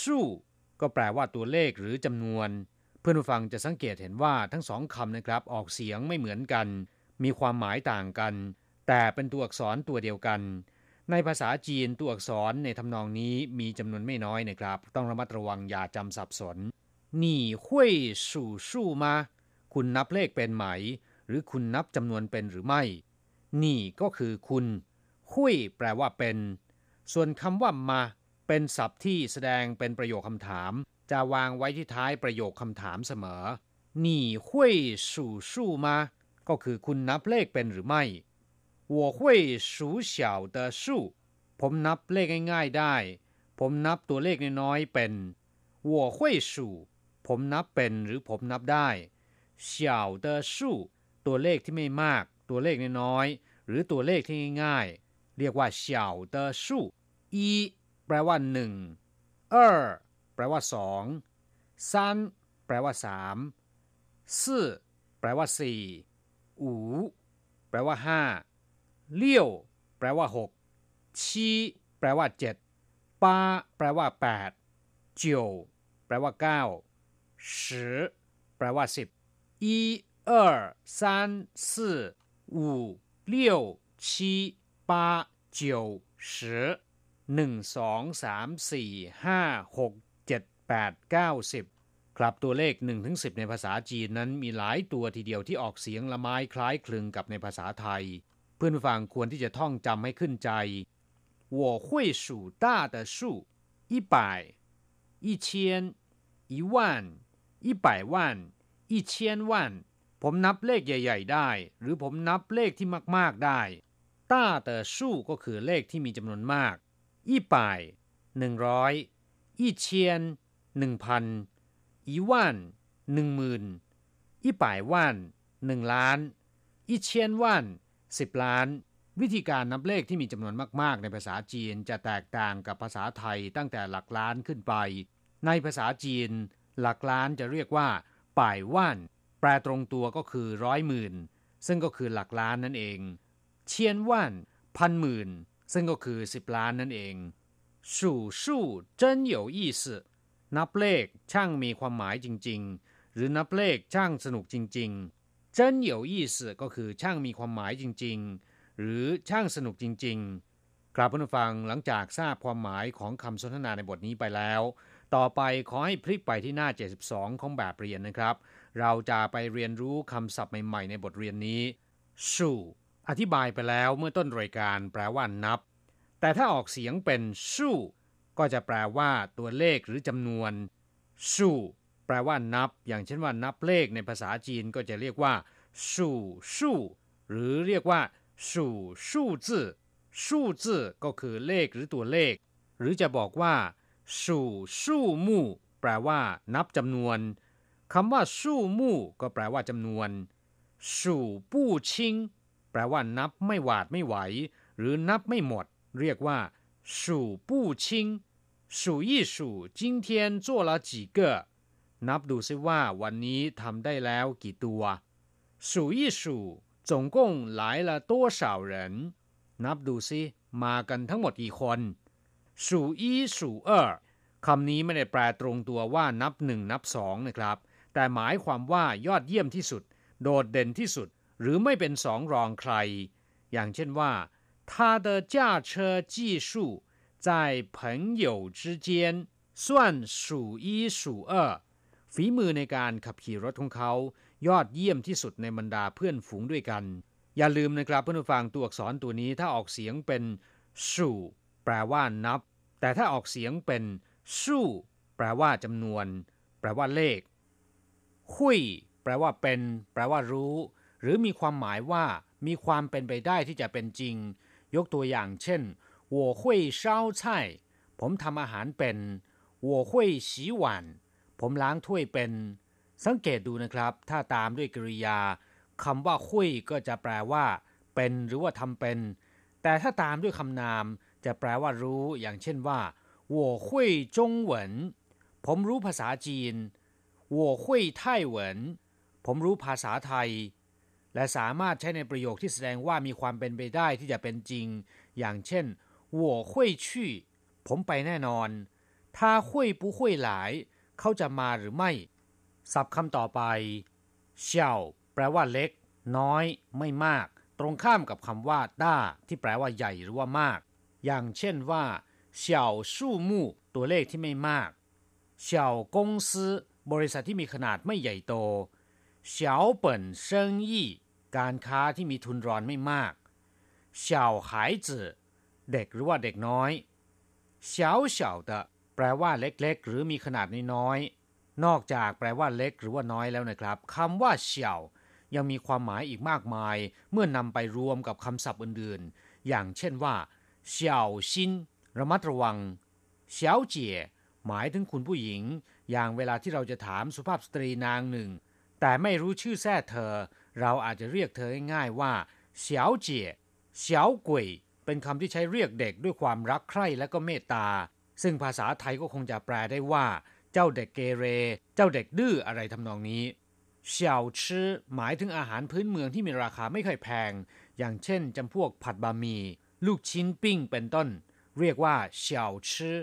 สู้ก็แปลว่าตัวเลขหรือจำนวน เพื่อนผู้ฟังจะสังเกตเห็นว่าทั้งสองคำนะครับออกเสียงไม่เหมือนกัน มีความหมายต่างกัน แต่เป็นตัวอักษรตัวเดียวกัน ในภาษาจีนตัวอักษรในทำนองนี้มีจำนวนไม่น้อยนะครับ ต้องระมัดระวังอย่าจำสับสนนี่หุยสู่สู้มาคุณนับเลขเป็นไหม หรือคุณนับจำนวนเป็นหรือไม่ นี่ก็คือคุณหุยแปลว่าเป็น ส่วนคำว่ามา เป็นศัพท์ที่แสดงเป็นประโยคคำถาม จะวางไว้ที่ท้ายประโยคคำถามเสมอ你会数数吗ก็คือคุณนับเลขเป็นหรือไม่我会数小的数ผมนับเลขง่ายๆได้ ผมนับตัวเลขน้อยๆเป็น我会数ผมนับเป็นหรือผมนับได้小的数ตัวเลขที่ไม่มาก ตัวเลขน้อยๆหรือตัวเลขที่ง่ายๆเรียกว่า小的数一แปลว่าหนึ่งเออ แปลว่าสองซานแปลว่าสามซื่แปลว่าสี่อูแปลว่าห้าเลี้ยวแปลว่าหกชีแปลว่าเจ็ดปาแปลว่าแปดเจีวแปลว่าเก้าสิแปลว่าสิบอีเออร์ซานซื่ห้ยวชีเจียวสิหนึ่งสองสามสี่ห้าหก เจ็ดแปดเก้าสิบครับตัวเลข1นถึงสิในภาษาจีนนั้นมีหลายตัวทีเดียวที่ออกเสียงละไม้คล้ายคลึงกับในภาษาไทย เพื่อนฟังควรที่จะท่องจำให้ขึ้นใจ我会数大的数一百一千一万一百万一千万ผมนับเลขใหญ่ ๆ ได้ หรือผมนับเลขที่มากๆได้ต้าแต่สู้ก็คือเลขที่มีจำนวนมาก一百หนึ่งร้อย一千 หนึ่งพัน一万หนึ่งหมื่น一百万หนึ่งล้าน一千万สิบล้าน วิธีการนับเลขที่มีจำนวนมากๆ ในภาษาจีนจะแตกต่างกับภาษาไทยตั้งแต่หลักล้านขึ้นไป ในภาษาจีน หลักล้านจะเรียกว่าป่ายว่านแปลตรงตัวก็คือร้อยหมื่นซึ่งก็คือหลักล้านนั่นเองเชียนว่านพันหมื่นซึ่งก็คือสิบล้านนั่นเองสูสู้真有意思 นับเลขช่างมีความหมายจริง ๆ หรือนับเลขช่างสนุกจริง ๆ เจิ้นเหยวยี่สก็คือช่างมีความหมายจริง ๆ หรือช่างสนุกจริงๆกราบเพื่อนฟังหลังจากทราบความหมายของคำสนทนาในบทนี้ไปแล้ว ต่อไปขอให้พลิกไปที่หน้า 72 ของแบบเรียนนะครับ เราจะไปเรียนรู้คำศัพท์ใหม่ๆ ในบทเรียนนี้สู่อธิบายไปแล้วเมื่อต้นรายการแปลว่านับ แต่ถ้าออกเสียงเป็นสู่ ก็จะแปลว่าตัวเลขหรือจำนวนสู่แปลว่านับ อย่างเช่นว่านับเลขในภาษาจีนก็จะเรียกว่าสู่สู่หรือเรียกว่าสู่สู่字สู่ก็คือเลขหรือตัวเลข หรือจะบอกว่าสู่สู่มู่แปลว่า นับจำนวนคำว่าสู่มู่ก็แปลว่าจำนวนสู่ปู้ชิงแปลว่านับไม่หวาดไม่ไหว หรือนับไม่หมด เรียกว่าสู่ปู้ชิง 数一数今天做了几个นับดูซิว่าวันนี้ทำได้แล้วกี่ตัว数一数总共来了多少人นับดูซิมากันทั้งหมดกี่คน数一数二คำนี้ไม่ได้แปลตรงตัวว่านับหนึ่งนับสองนะครับ แต่หมายความว่ายอดเยี่ยมที่สุด โดดเด่นที่สุด หรือไม่เป็นสองรองใคร อย่างเช่นว่า他的驾车技术 在朋友之间算数一数二ฝีมือในการขับขี่รถของเขา ยอดเยี่ยมที่สุดในบรรดาเพื่อนฝูงด้วยกัน อย่าลืมนะครับเพื่อนผู้ฟังตัวอักษรตัวนี้ถ้าออกเสียงเป็นสูแปลว่านับ แต่ถ้าออกเสียงเป็นสู้แปลว่าจำนวน แปลว่าเลขคุยแปลว่าเป็น แปลว่ารู้ หรือมีความหมายว่า มีความเป็นไปได้ที่จะเป็นจริง ยกตัวอย่างเช่น 我会烧菜ผมทำอาหารเป็น我会洗碗ผมล้างถ้วยเป็น สังเกตดูนะครับ ถ้าตามด้วยกริยาคำว่าคุยก็จะแปลว่า เป็นหรือว่าทำเป็น แต่ถ้าตามด้วยคำนาม จะแปลว่ารู้ อย่างเช่นว่า我会中文ผมรู้ภาษาจีน我会泰文ผมรู้ภาษาไทย และสามารถใช้ในประโยคที่แสดงว่ามีความเป็นไปได้ที่จะเป็นจริง อย่างเช่น 我会去ผมไปแน่นอน他会不会来เขาจะมาหรือไม่ ศัพท์คำต่อไปเช่าแปลว่าเล็ก น้อย ไม่มาก ตรงข้ามกับคำว่าด้าที่แปลว่าใหญ่หรือว่ามาก อย่างเช่นว่า小数目ตัวเลขที่ไม่มาก小公司บริษัทที่มีขนาดไม่ใหญ่โต小本生意การค้าที่มีทุนรอนไม่มาก小孩子 เด็กหรือว่าเด็กน้อยเฉาเฉาเตะแปลว่าเล็กๆ หรือมีขนาดน้อยนอกจากแปลว่าเล็กหรือว่าน้อยแล้วนะครับคำว่าเฉายังมีความหมายอีกมากมาย เมื่อนำไปรวมกับคำศัพท์อื่นๆ อย่างเช่นว่าเฉาชินระมัดระวังเฉาเจี๋ยหมายถึงคุณผู้หญิง อย่างเวลาที่เราจะถามสุภาพสตรีนางหนึ่ง แต่ไม่รู้ชื่อแท้เธอ เราอาจจะเรียกเธอง่ายๆว่าเฉาเจี๋ยเฉากุย เป็นคำที่ใช้เรียกเด็กด้วยความรักใคร่และก็เมตตา ซึ่งภาษาไทยก็คงจะแปลได้ว่า เจ้าเด็กเกเร เจ้าเด็กดื้ออะไรทำนองนี้เฉาชื่อหมายถึงอาหารพื้นเมืองที่มีราคาไม่ค่อยแพง อย่างเช่นจำพวกผัดบะหมี่ลูกชิ้นปิ้งเป็นต้น เรียกว่าเฉาชื่อ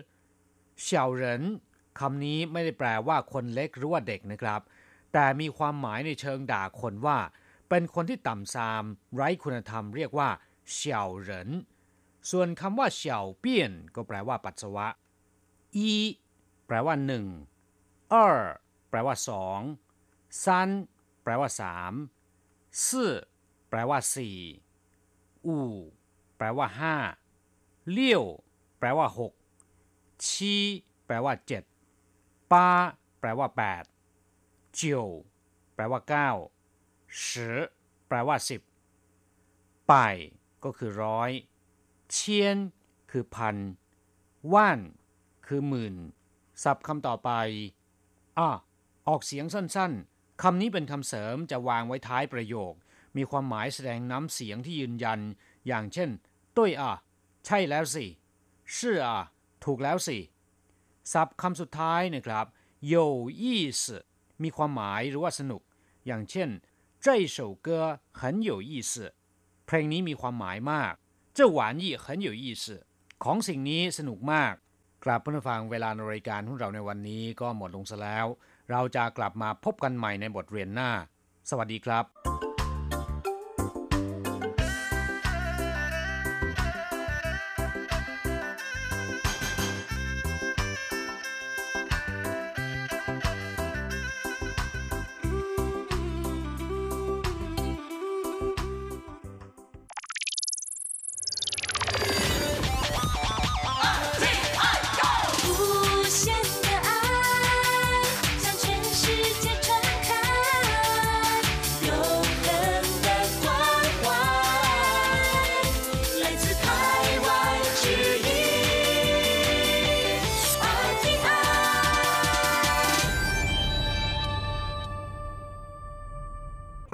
เฉาเหรินคำนี้ไม่ได้แปลว่าคนเล็กหรือว่าเด็กนะครับ แต่มีความหมายในเชิงด่าคนว่า เป็นคนที่ต่ำทราม ไร้คุณธรรมเรียกว่าเฉาเหริน ส่วนคำว่าเฉาเปี้ยน ก็แปลว่าปัสสาวะอีแปลว่าหนึ่งเอแปลว่าสองซัแปลว่าสาม四แปลว่าสี่อูแปลว่าห้าเลียวแปลว่าหกชีแปลว่าเจ็ดปาแปลว่าแปดเจียวแปลว่าเก้าสิแปลว่าสิบไปก็คือร้อย เชียนคือพันว่านคือหมื่นศัพท์คำต่อไปอ่ะออกเสียงสั้นๆคำนี้เป็นคำเสริมจะวางไว้ท้ายประโยค มีความหมายแสดงน้ำเสียงที่ยืนยัน อย่างเช่นด้วยอ่ะใช่แล้วสิชื่ออ่ะถูกแล้วสิ ศัพท์คำสุดท้ายนะครับ有意思มีความหมายหรือว่าสนุก อย่างเช่น这首歌很有意思เพลงนี้มีความหมายมาก 这玩意很有意思ของสิ่งนี้สนุกมาก กลับเพื่อนฟังเวลาในรายการของเราในวันนี้ก็หมดลงซะแล้ว เราจะกลับมาพบกันใหม่ในบทเรียนหน้า สวัสดีครับ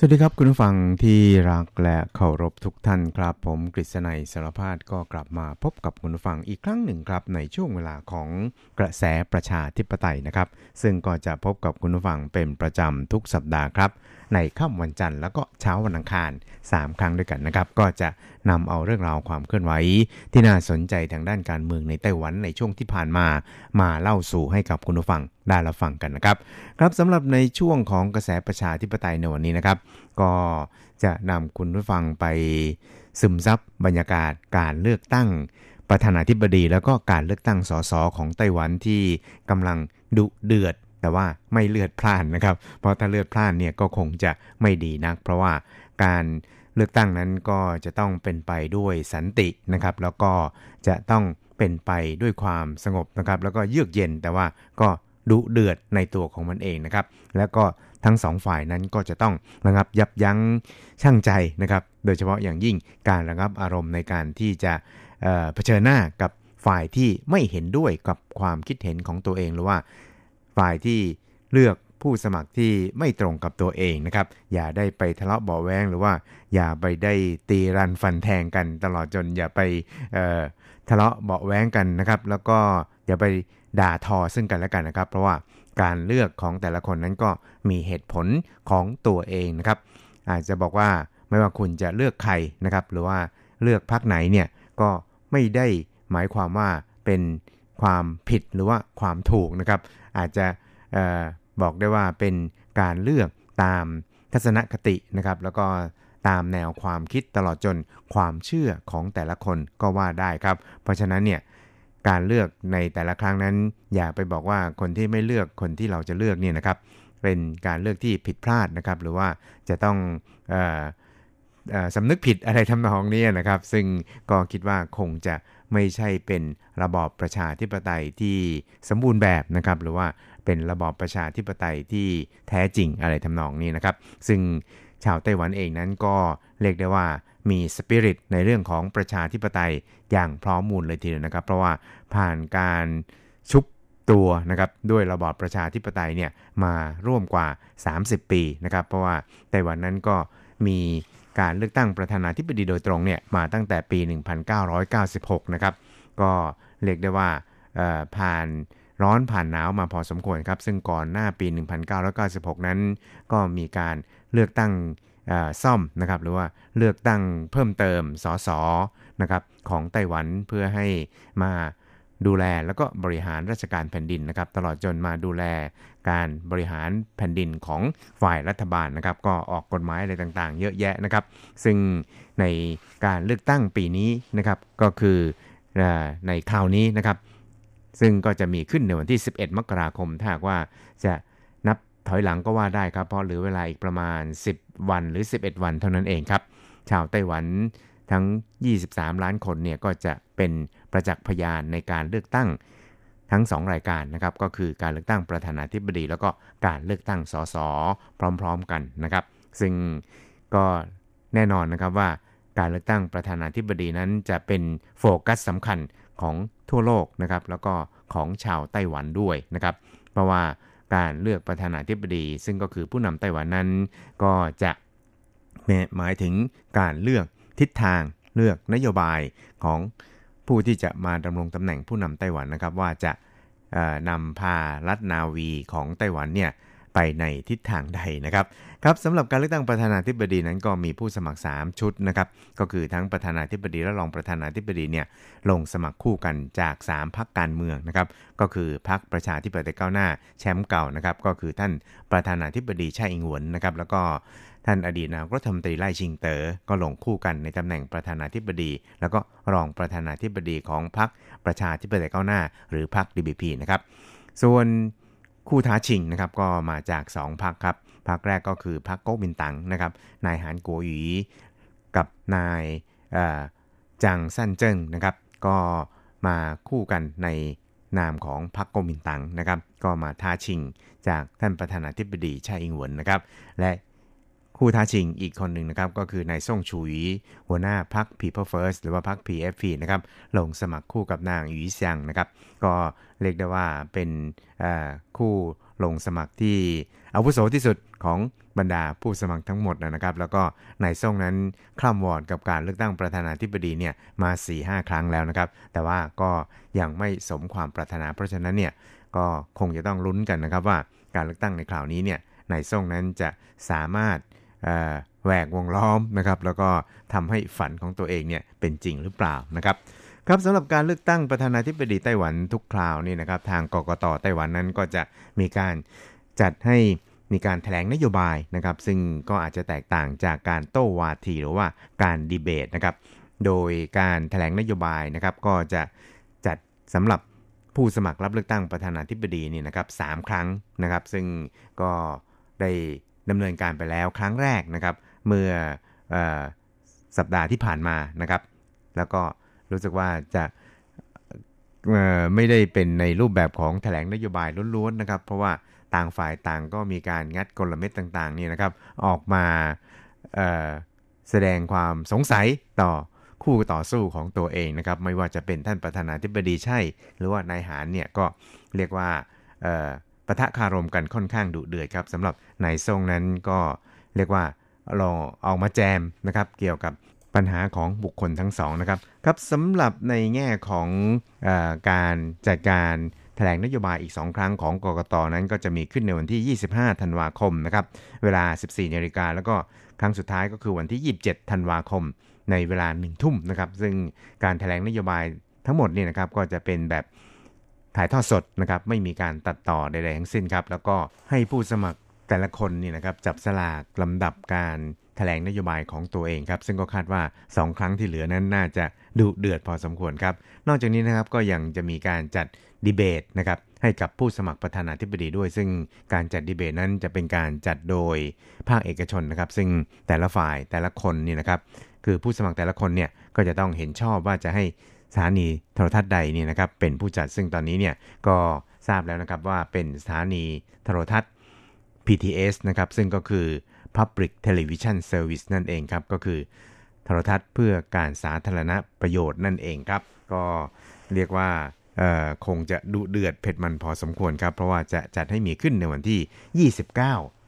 สวัสดีครับคุณผู้ฟังที่รักและเคารพทุกท่านครับ ผมกฤษณัยสารพาดก็กลับมาพบกับคุณผู้ฟังอีกครั้งหนึ่งครับ ในช่วงเวลาของกระแสประชาธิปไตยนะครับ ซึ่งก็จะพบกับคุณผู้ฟังเป็นประจำทุกสัปดาห์ครับ ในค่ำวันจันทร์แล้วก็เช้าวันอังคาร 3 ครั้งด้วยกันนะครับ ก็จะนำเอาเรื่องราวความเคลื่อนไหวที่น่าสนใจทางด้านการเมืองในไต้หวันในช่วงที่ผ่านมา มาเล่าสู่ให้กับคุณผู้ฟังได้รับฟังกันนะครับ ครับสำหรับในช่วงของกระแสประชาธิปไตยในวันนี้นะครับ ก็จะนำคุณผู้ฟังไปซึมซับบรรยากาศการเลือกตั้งประธานาธิบดี แล้วก็การเลือกตั้งสสของไต้หวันที่กำลังดุเดือด แต่ว่าไม่เลือดพล่านนะครับ เพราะถ้าเลือดพล่านเนี่ยก็คงจะไม่ดีนัก เพราะว่าการเลือกตั้งนั้นก็จะต้องเป็นไปด้วยสันตินะครับ แล้วก็จะต้องเป็นไปด้วยความสงบนะครับ แล้วก็เยือกเย็นแต่ว่าก็ดุเดือดในตัวของมันเองนะครับ แล้วก็ทั้งสองฝ่ายนั้นก็จะต้องระงับยับยั้งชั่งใจนะครับ โดยเฉพาะอย่างยิ่งการระงับอารมณ์ในการที่จะเเผชิญหน้ากับฝ่ายที่ไม่เห็นด้วยกับความคิดเห็นของตัวเองหรือว่า ฝ่ายที่เลือกผู้สมัครที่ไม่ตรงกับตัวเองนะครับ อย่าได้ไปทะเลาะเบาแวงหรือว่า อย่าไปได้ตีรันฟันแทงกันตลอดจนอย่าไปทะเลาะเบาแวงกันนะครับ แล้วก็อย่าไปด่าทอซึ่งกันและกันนะครับ เพราะว่าการเลือกของแต่ละคนนั้นก็มีเหตุผลของตัวเองนะครับ อาจจะบอกว่าไม่ว่าคุณจะเลือกใครนะครับ หรือว่าเลือกพรรคไหนเนี่ยก็ไม่ได้หมายความว่าเป็นความผิดหรือว่าความถูกนะครับ อาจจะออบอกได้ว่าเป็นการเลือกตามทัศนคตินะครับ แล้วก็ตามแนวความคิดตลอดจนความเชื่อของแต่ละคนก็ว่าได้ครับ เพราะฉะนั้นเนี่ยการเลือกในแต่ละครั้งนั้น อย่าไปบอกว่าคนที่ไม่เลือกคนที่เราจะเลือกเนี่ยนะครับ เป็นการเลือกที่ผิดพลาดนะครับ หรือว่าจะต้องออสำนึกผิดอะไรทำนองนี้นะครับ ซึ่งก็คิดว่าคงจะ ไม่ใช่เป็นระบอบประชาธิปไตยที่สมบูรณ์แบบนะครับหรือว่าเป็นระบอบประชาธิปไตยที่แท้จริงอะไรทำนองนี้นะครับ ซึ่งชาวไต้หวันเองนั้นก็เรียกได้ว่ามีสปิริตในเรื่องของประชาธิปไตยอย่างพร้อมมูลเลยทีเดียวนะครับ เพราะว่าผ่านการชุบตัวนะครับด้วยระบอบประชาธิปไตยเนี่ยมาร่วมกว่า 30 ปีนะครับ เพราะว่าไต้หวันนั้นก็มี การเลือกตั้งประธานาธิบดีโดยตรงเนี่ยมาตั้งแต่ปี 1996 นะครับ ก็เรียกได้ว่าผ่านร้อนผ่านหนาวมาพอสมควรครับ ซึ่งก่อนหน้าปี 1996 นั้น ก็มีการเลือกตั้งซ่อมนะครับหรือว่าเลือกตั้งเพิ่มเติมสสนะครับของไต้หวันเพื่อให้มา ดูแลแล้วก็บริหารราชการแผ่นดินนะครับ ตลอดจนมาดูแลการบริหารแผ่นดินของฝ่ายรัฐบาลนะครับ ก็ออกกฎหมายอะไรต่างๆ เยอะแยะนะครับ ซึ่งในการเลือกตั้งปีนี้นะครับ ก็คือในคราวนี้นะครับ ซึ่งก็จะมีขึ้นในวันที่ 11 มกราคมถ้าว่าจะนับถอยหลังก็ว่าได้ครับ เพราะเหลือเวลาอีกประมาณ 10 วันหรือ 11 วันเท่านั้นเองครับ ชาวไต้หวันทั้ง 23 ล้านคนเนี่ยก็จะเป็น ประจักษ์พยานในการเลือกตั้งทั้ง 2 รายการนะครับก็คือการเลือกตั้งประธานาธิบดี แล้วก็การเลือกตั้งสสพร้อม ๆกันนะครับ ซึ่งก็แน่นอนนะครับว่าการเลือกตั้งประธานาธิบดีนั้นจะเป็นโฟกัสสำคัญของทั่วโลกนะครับแล้วก็ของชาวไต้หวันด้วยนะครับ เพราะว่าการเลือกประธานาธิบดี ซึ่งก็คือผู้นำไต้หวันนั้น ก็จะหมายถึงการเลือกทิศทางเลือกนโยบายของ ผู้ที่จะมาดำรงตำแหน่งผู้นำไต้หวันนะครับ ว่าจะนำพารัฐนาวีของไต้หวันเนี่ยไปในทิศทางใดนะครับครับสำหรับการเลือกตั้งประธานาธิบดีนั้นก็มีผู้สมัคร 3 ชุดนะครับก็คือทั้งประธานาธิบดีและรองประธานาธิบดีเนี่ยลงสมัครคู่กันจาก 3พรรคการเมืองนะครับก็คือพรรคประชาธิปไตยก้าวหน้าแชมป์เก่านะครับก็คือท่านประธานาธิบดีช่อิงหวนนะครับแล้วก็ ท่านอดีตนายกรัฐมนตรีไล่ชิงเตอ๋อก็ลงคู่กันในตำแหน่งประธานาธิบดี แล้วก็รองประธานาธิบดีของพรรคประชาธิปไตยก้าวหน้า หรือพรรค DBP นะครับ ส่วนคู่ท้าชิงนะครับก็มาจาก 2พรรคครับพรรคแรกก็คือพรรคก๊กมินตั๋งนะครับนายหานกัวหยีกับนายจางซั่นเจิ้งนะครับ ก็มาคู่กันในนามของพรรคก๊กมินตั๋งนะครับ ก็มาท้าชิงจากท่านประธานาธิบดีชาอิงหวนนะครับ และ คู่ท้าชิงอีกคนหนึ่งนะครับก็คือนายซ่งชูยีหัวหน้าพรรค People First หรือว่าพรรค PFP นะครับลงสมัครคู่กับนางหยีเซียงนะครับก็เรียกได้ว่าเป็นคู่ลงสมัครที่อาวุโสที่สุดของบรรดาผู้สมัครทั้งหมดนะครับ แล้วก็นายซ่งนั้นคล่ำวอดกับการเลือกตั้งประธานาธิบดีเนี่ยมา4-5ครั้งแล้วนะครับ แต่ว่าก็ยังไม่สมความปรารถนา เพราะฉะนั้นเนี่ยก็คงจะต้องลุ้นกันนะครับว่าการเลือกตั้งในคราวนี้เนี่ยนายซ่งนั้นจะสามารถ แหวกวงล้อมนะครับแล้วก็ทำให้ฝันของตัวเองเนี่ยเป็นจริงหรือเปล่านะครับครับสำหรับการเลือกตั้งประธานาธิบดีไต้หวันทุกคราวนี่นะครับทางกกตไต้หวันนั้นก็จะมีการจัดให้มีการถแถลงนโยบายนะครับ ซึ่งก็อาจจะแตกต่างจากการโต้วาทีหรือว่าการดีเบตนะครับ โดยการถแถลงนโยบายนะครับ ก็จะจัดสำหรับผู้สมัครรับเลือกตั้งประธานาธิบดีนี่นะครับสครั้งนะครับ ซึ่งก็ได้ ดำเนินการไปแล้วครั้งแรกนะครับ เมื่ออสัปดาห์ที่ผ่านมานะครับ แล้วก็รู้สึกว่าจะไม่ได้เป็นในรูปแบบของแถลงนโยบายล้วนๆนะครับ เพราะว่าต่างฝ่ายต่างก็มีการงัดกลเม็ดต่างๆนี่นะครับ ออกมาแสดงความสงสัยต่อคู่ต่อสู้ของตัวเองนะครับ ไม่ว่าจะเป็นท่านประธานาธิบดีใช่ หรือว่านายหารเนี่ยก็เรียกว่า ปะทะคารมกันค่อนข้างดุเดือดครับสำหรับนายทรงนั้นก็เรียกว่าเราเอามาแจมนะครับ เกี่ยวกับปัญหาของบุคคลทั้งสองนะครับครับสำหรับในแง่ของอการจัดการแถลงนโยบายอีก 2 ครั้งของกกตนั้นก็จะมีขึ้นในวันที่ 25 ธันวาคมนะครับเวลา 14นาฬิกาแล้วก็ครั้งสุดท้ายก็คือวันที่ 27 ธันวาคมในเวลา1ทุ่มนะครับซึ่งการแถลงนโยบายทั้งหมดนี่นะครับก็จะเป็นแบบ ถ่ายทอดสดนะครับไม่มีการตัดต่อใดๆทั้งสิ้นครับ แล้วก็ให้ผู้สมัครแต่ละคนนี่นะครับจับสลากลำดับการแถลงนโยบายของตัวเองครับ ซึ่งก็คาดว่า 2 ครั้งที่เหลือนั้นน่าจะดุเดือดพอสมควรครับ นอกจากนี้นะครับก็ยังจะมีการจัดดีเบตนะครับให้กับผู้สมัครประธานาธิบดีด้วย ซึ่งการจัดดีเบตนั้นจะเป็นการจัดโดยภาคเอกชนนะครับ ซึ่งแต่ละฝ่ายแต่ละคนนี่นะครับ คือผู้สมัครแต่ละคนเนี่ยก็จะต้องเห็นชอบว่าจะให้ สถานีโทรทัศน์ใดเนี่ยนะครับเป็นผู้จัดซึ่งตอนนี้เนี่ยก็ทราบแล้วนะครับว่าเป็นสถานีโทรทัศน์ PTS นะครับซึ่งก็คือ Public Television Service นั่นเองครับก็คือโทรทัศน์เพื่อการสาธารณประโยชน์นั่นเองครับ ก็เรียกว่าคงจะดุเดือดเผ็ดมันพอสมควรครับ เพราะว่าจะจัดให้มีขึ้นในวันที่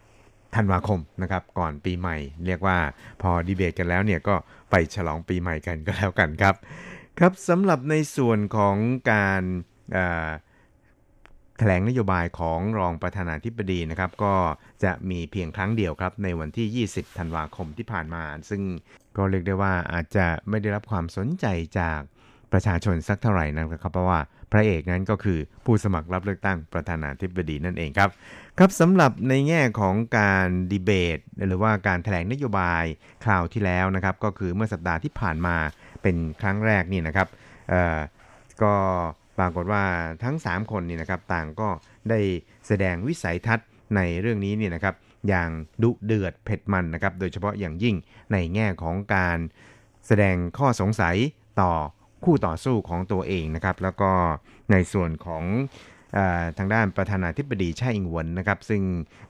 29 ธันวาคมนะครับ ก่อนปีใหม่ เรียกว่าพอดีเบตกันแล้วเนี่ยก็ไปฉลองปีใหม่กันก็แล้วกันครับ ครับสำหรับในส่วนของการแถลงนโยบายของรองประธานาธิบดีนะครับ ก็จะมีเพียงครั้งเดียวครับ ในวันที่ 20 ธันวาคมที่ผ่านมา ซึ่งก็เรียกได้ว่าอาจจะไม่ได้รับความสนใจจากประชาชนสักเท่าไหร่นะครับเพราะว่าพระเอกนั้นก็คือผู้สมัครรับเลือกตั้งประธานาธิบดีนั่นเองครับครับสำหรับในแง่ของการดีเบต หรือว่าการถแถลงนโยบายคราวที่แล้วนะครับ ก็คือเมื่อสัปดาห์ที่ผ่านมา เป็นครั้งแรกนี่นะครับก็ปรากฏว่าทั้ง 3 คนนี่นะครับต่างก็ได้แสดงวิสัยทัศน์ในเรื่องนี้นี่นะครับอย่างดุเดือดเผ็ดมันนะครับโดยเฉพาะอย่างยิ่งในแง่ของการแสดงข้อสงสัยต่อคู่ต่อสู้ของตัวเองนะครับ แล้วก็ในส่วนของอทางด้านประธานาธิบดีไช่อิงหวนนะครับ ซึ่ง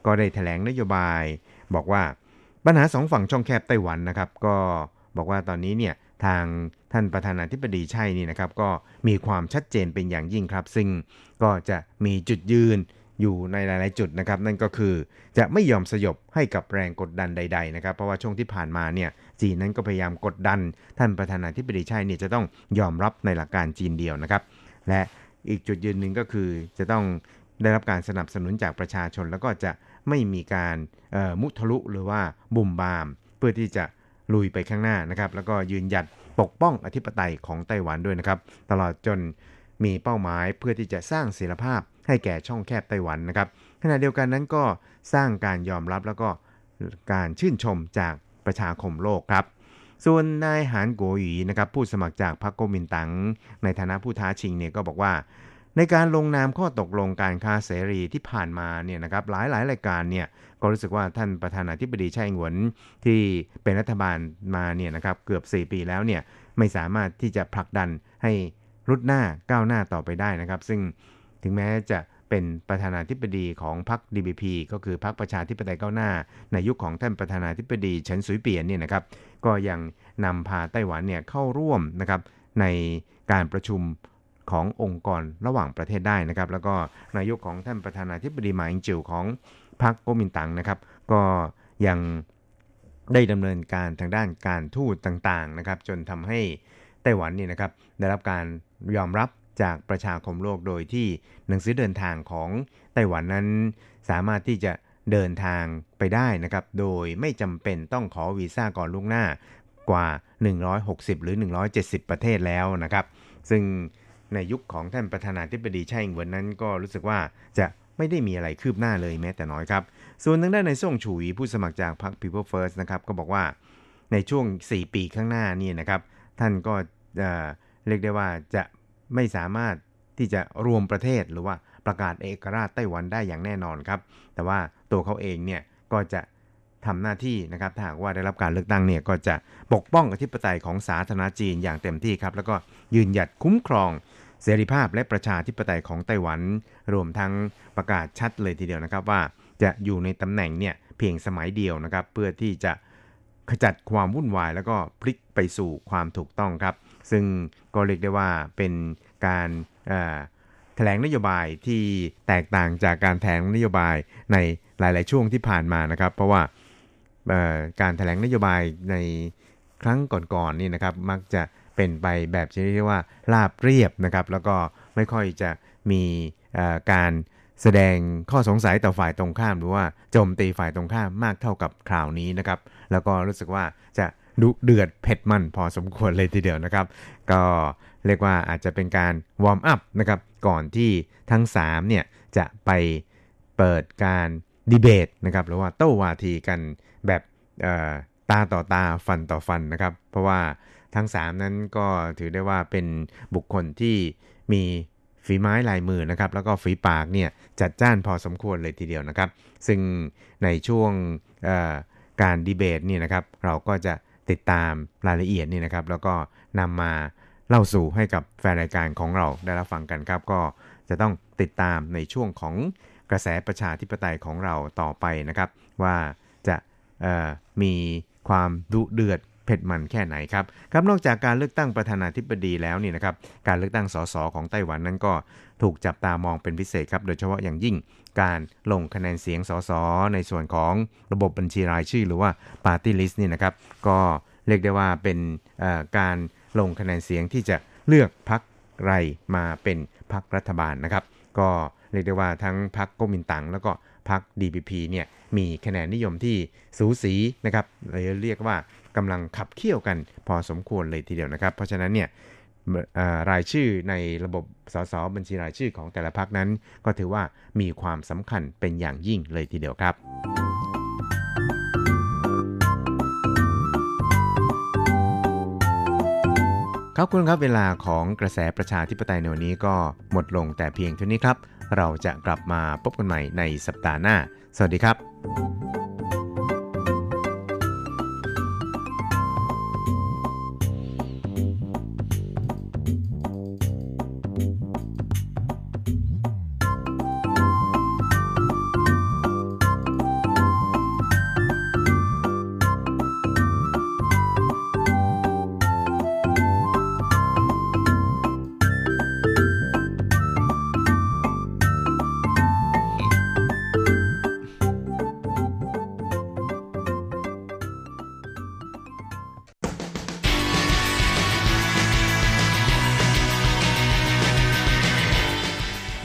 ก็ได้ถแถลงนโยบาย บอกว่าปัญหาสองฝั่งช่องแคบไต้หวันนะครับ ก็บอกว่าตอนนี้เนี่ย ทางท่านประธานาธิบดีใช่นี่นะครับ ก็มีความชัดเจนเป็นอย่างยิ่งครับ ซึ่งก็จะมีจุดยืนอยู่ในหลาย ๆ จุดนะครับ นั่นก็คือจะไม่ยอมสยบให้กับแรงกดดันใด ๆ นะครับ เพราะว่าช่วงที่ผ่านมาเนี่ยจีนนั้นก็พยายามกดดัน ท่านประธานาธิบดีใช่เนี่ยจะต้องยอมรับในหลักการจีนเดียวนะครับ และอีกจุดยืนหนึ่งก็คือจะต้องได้รับการสนับสนุนจากประชาชน แล้วก็จะไม่มีการมุทะลุหรือว่าบุ่มบาม เพื่อที่จะ ลุยไปข้างหน้านะครับแล้วก็ยืนหยัดปกป้องอธิปไตยของไต้หวันด้วยนะครับ ตลอดจนมีเป้าหมายเพื่อที่จะสร้างศิลภาพให้แก่ช่องแคบไต้หวันนะครับ ขณะเดียวกันนั้นก็สร้างการยอมรับแล้วก็การชื่นชมจากประชาคมโลกครับ ส่วนนายหานโกหยีนะครับผู้สมัครจากพรรคโกมินตังในฐานะผู้ท้าชิงเนี่ยก็บอกว่า ในการลงนามข้อตกลงการค้าเสรีที่ผ่านมาเนี่ยนะครับหลายหลายรายการเนี่ย ก็รู้สึกว่าท่านประธานาธิบดีไช่อิงหวนที่เป็นรัฐบาลมาเนี่ยนะครับเกือบ 4 ปีแล้วเนี่ยไม่สามารถที่จะผลักดันให้รุดหน้าก้าวหน้าต่อไปได้นะครับ ซึ่งถึงแม้จะเป็นประธานาธิบดีของพรรค DBP ก็คือพรรคประชาธิปไตยก้าวหน้า ในยุคของท่านประธานาธิบดีเฉินสุยเปียนเนี่ยนะครับ ก็ยังนำพาไต้หวันเนี่ยเข้าร่วมนะครับในการประชุมขององค์กรระหว่างประเทศได้นะครับ แล้วก็นายกของท่านประธานาธิบดีหมาอิงจิวของ พรรคโกมินตั๋งนะครับ ก็ยังได้ดำเนินการทางด้านการทูตต่างๆนะครับ จนทำให้ไต้หวันนี่นะครับได้รับการยอมรับจากประชาคมโลกโดยที่หนังสือเดินทางของไต้หวันนั้น สามารถที่จะเดินทางไปได้นะครับ โดยไม่จำเป็นต้องขอวีซ่าก่อนล่วงหน้ากว่า 160 หรือ 170 ประเทศแล้วนะครับ ซึ่งในยุคของท่านประธานาธิบดีไช่อิงเหวินนั้นก็รู้สึกว่าจะ ไม่ได้มีอะไรคืบหน้าเลยแม้แต่น้อยครับ ส่วนทางด้านในส่งฉุยผู้สมัครจากพรรค People First นะครับก็บอกว่าในช่วง 4 ปีข้างหน้านี่นะครับท่านก็เรียกได้ว่าจะไม่สามารถที่จะรวมประเทศหรือว่าประกาศเอกราชไต้หวันได้อย่างแน่นอนครับ แต่ว่าตัวเขาเองเนี่ยก็จะทำหน้าที่นะครับถ้าหากว่าได้รับการเลือกตั้งเนี่ยก็จะปกป้องอธิปไตยของสาธารณจีนอย่างเต็มที่ครับ แล้วก็ยืนหยัดคุ้มครอง เสรีภาพและประชาธิปไตยของไต้หวัน รวมทั้งประกาศชัดเลยทีเดียวนะครับว่าจะอยู่ในตำแหน่งเนี่ยเพียงสมัยเดียวนะครับ เพื่อที่จะขจัดความวุ่นวายแล้วก็พลิกไปสู่ความถูกต้องครับ ซึ่งก็เรียกได้ว่าเป็นการแถลงนโยบายที่แตกต่างจากการแถลงนโยบายในหลาย ๆ ช่วงที่ผ่านมานะครับ เพราะว่าการแถลงนโยบายในครั้งก่อนๆนี่นะครับ มักจะ เป็นไปแบบที่เรียกว่าราบเรียบนะครับ แล้วก็ไม่ค่อยจะมีการแสดงข้อสงสัยต่อฝ่ายตรงข้าม หรือว่าโจมตีฝ่ายตรงข้ามมากเท่ากับคราวนี้นะครับ แล้วก็รู้สึกว่าจะดุเดือดเผ็ดมันพอสมควรเลยทีเดียวนะครับ ก็เรียกว่าอาจจะเป็นการวอร์มอัพนะครับก่อนที่ทั้ง3เนี่ยจะไปเปิดการดีเบตนะครับหรือว่าโต้วาทีกันแบบตาต่อตาฟันต่อฟันนะครับ เพราะว่า ทั้ง 3 นั้นก็ถือได้ว่าเป็นบุคคลที่มีฝีไม้ลายมือนะครับ แล้วก็ฝีปากเนี่ยจัดจ้านพอสมควรเลยทีเดียวนะครับ ซึ่งในช่วงการดีเบตนี่นะครับ เราก็จะติดตามรายละเอียดนี่นะครับ แล้วก็นำมาเล่าสู่ให้กับแฟนรายการของเราได้รับฟังกันครับ ก็จะต้องติดตามในช่วงของกระแสประชาธิปไตยของเราต่อไปนะครับ ว่าจะมีความดุเดือด เผ็ดมันแค่ไหนครับครับนอกจากการเลือกตั้งประธานาธิบดีแล้วนี่นะครับการเลือกตั้งสสของไต้หวันนั้นก็ถูกจับตามองเป็นพิเศษครับ โดยเฉพาะอย่างยิ่งการลงคะแนนเสียงสสในส่วนของระบบบัญชีรายชื่อ หรือว่าปาร์ตี้ลิสต์นี่นะครับ ก็เรียกได้ว่าเป็นการลงคะแนนเสียงที่จะเลือกพักไรมาเป็นพักรัฐบาลนะครับ ก็เรียกได้ว่าทั้งพักก๊มินตั๋งแล้วก็พัก DPP เนี่ย มีคะแนนนิยมที่สูสีนะครับเลยเรียกว่ากำลังขับเคี่ยวกันพอสมควรเลยทีเดียวนะครับ เพราะฉะนั้นเนี่ยรายชื่อในระบบสสบัญชีรายชื่อของแต่ละพักนั้น ก็ถือว่ามีความสำคัญเป็นอย่างยิ่งเลยทีเดียวครับ ครับคุณครับเวลาของกระแสประชาธิปไตยในวันนี้ก็หมดลงแต่เพียงเท่านี้ครับ เราจะกลับมาพบกันใหม่ในสัปดาห์หน้า สวัสดีครับ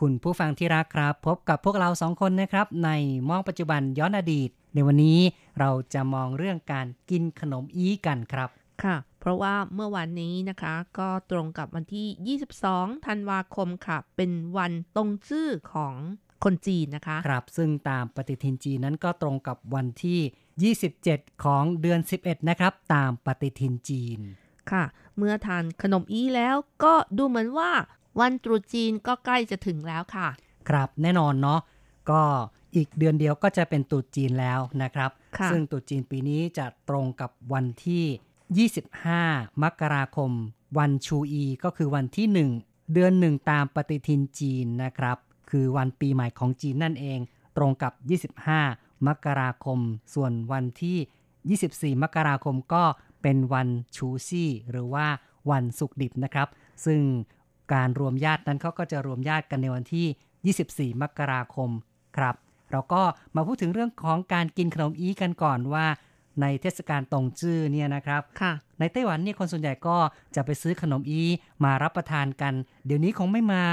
คุณผู้ฟังที่รักครับ พบกับพวกเราสองคนนะครับ ในมองปัจจุบันย้อนอดีต ในวันนี้เราจะมองเรื่องการกินขนมอีกันครับ ค่ะ เพราะว่าเมื่อวันนี้นะคะ ก็ตรงกับวันที่ 22 ธันวาคมค่ะ เป็นวันตรงชื่อของคนจีนนะคะ ครับ ซึ่งตามปฏิทินจีนนั้นก็ตรงกับวันที่ 27 ของเดือน 11 นะครับ ตามปฏิทินจีน ค่ะ เมื่อทานขนมอีแล้วก็ดูเหมือนว่า วันตรุษจีนก็ใกล้จะถึงแล้วค่ะ ครับแน่นอนเนาะก็อีกเดือนเดียวก็จะเป็นตรุษจีนแล้วนะครับค่ะซึ่งตรุษจีนปีนี้จะตรงกับวันที่ 25 มกราคม วันชูอีก็คือวันที่ 1 เดือนหนึ่งตามปฏิทินจีนนะครับ คือวันปีใหม่ของจีนนั่นเอง ตรงกับ 25 มกราคม ส่วนวันที่ 24 มกราคมก็เป็นวันชูซี่ หรือว่าวันสุกดิบนะครับ ซึ่ง การรวมญาตินั้นเขาก็จะรวมญาติกันในวันที่ 24 มกราคมครับ เราก็มาพูดถึงเรื่องของการกินขนมอีกันก่อนว่า ในเทศกาลตงจื้อเนี่ยนะครับค่ะในไต้หวันเนี่ยคนส่วนใหญ่ก็จะไปซื้อขนมอีมารับประทานกัน เดี๋ยวนี้คงไม่มา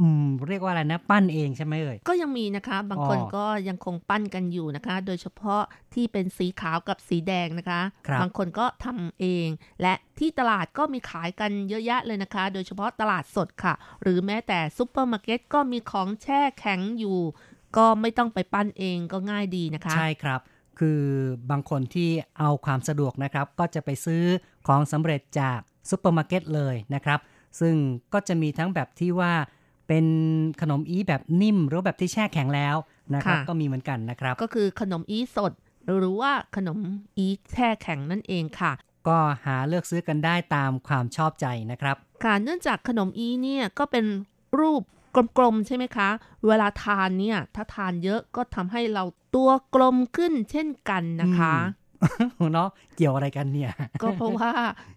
อืมเรียกว่าอะไรนะ ปั้นเองใช่ไหมเอ่ยก็ยังมีนะคะ บางคนอ๋อก็ยังคงปั้นกันอยู่นะคะ โดยเฉพาะที่เป็นสีขาวกับสีแดงนะคะครับบางคนก็ทำเอง และที่ตลาดก็มีขายกันเยอะแยะเลยนะคะ โดยเฉพาะตลาดสดค่ะ หรือแม้แต่ซุปเปอร์มาร์เก็ตก็มีของแช่แข็งอยู่ ก็ไม่ต้องไปปั้นเองก็ง่ายดีนะคะ ใช่ครับคือบางคนที่เอาความสะดวกนะครับ ก็จะไปซื้อของสำเร็จจากซุปเปอร์มาร์เก็ตเลยนะครับ ซึ่งก็จะมีทั้งแบบที่ว่า เป็นขนมอีแบบนิ่มหรือแบบที่แช่แข็งแล้วนะครับค่ะก็มีเหมือนกันนะครับ ก็คือขนมอีสด หรือว่าขนมอีแช่แข็งนั่นเองค่ะ ก็หาเลือกซื้อกันได้ตามความชอบใจนะครับ ค่ะเนื่องจากขนมอีเนี่ยก็เป็นรูปกลมๆใช่ไหมคะ เวลาทานเนี่ยถ้าทานเยอะก็ทำให้เราตัวกลมขึ้นเช่นกันนะคะ เนาะเกี่ยวอะไรกันเนี่ย ก็เพราะว่า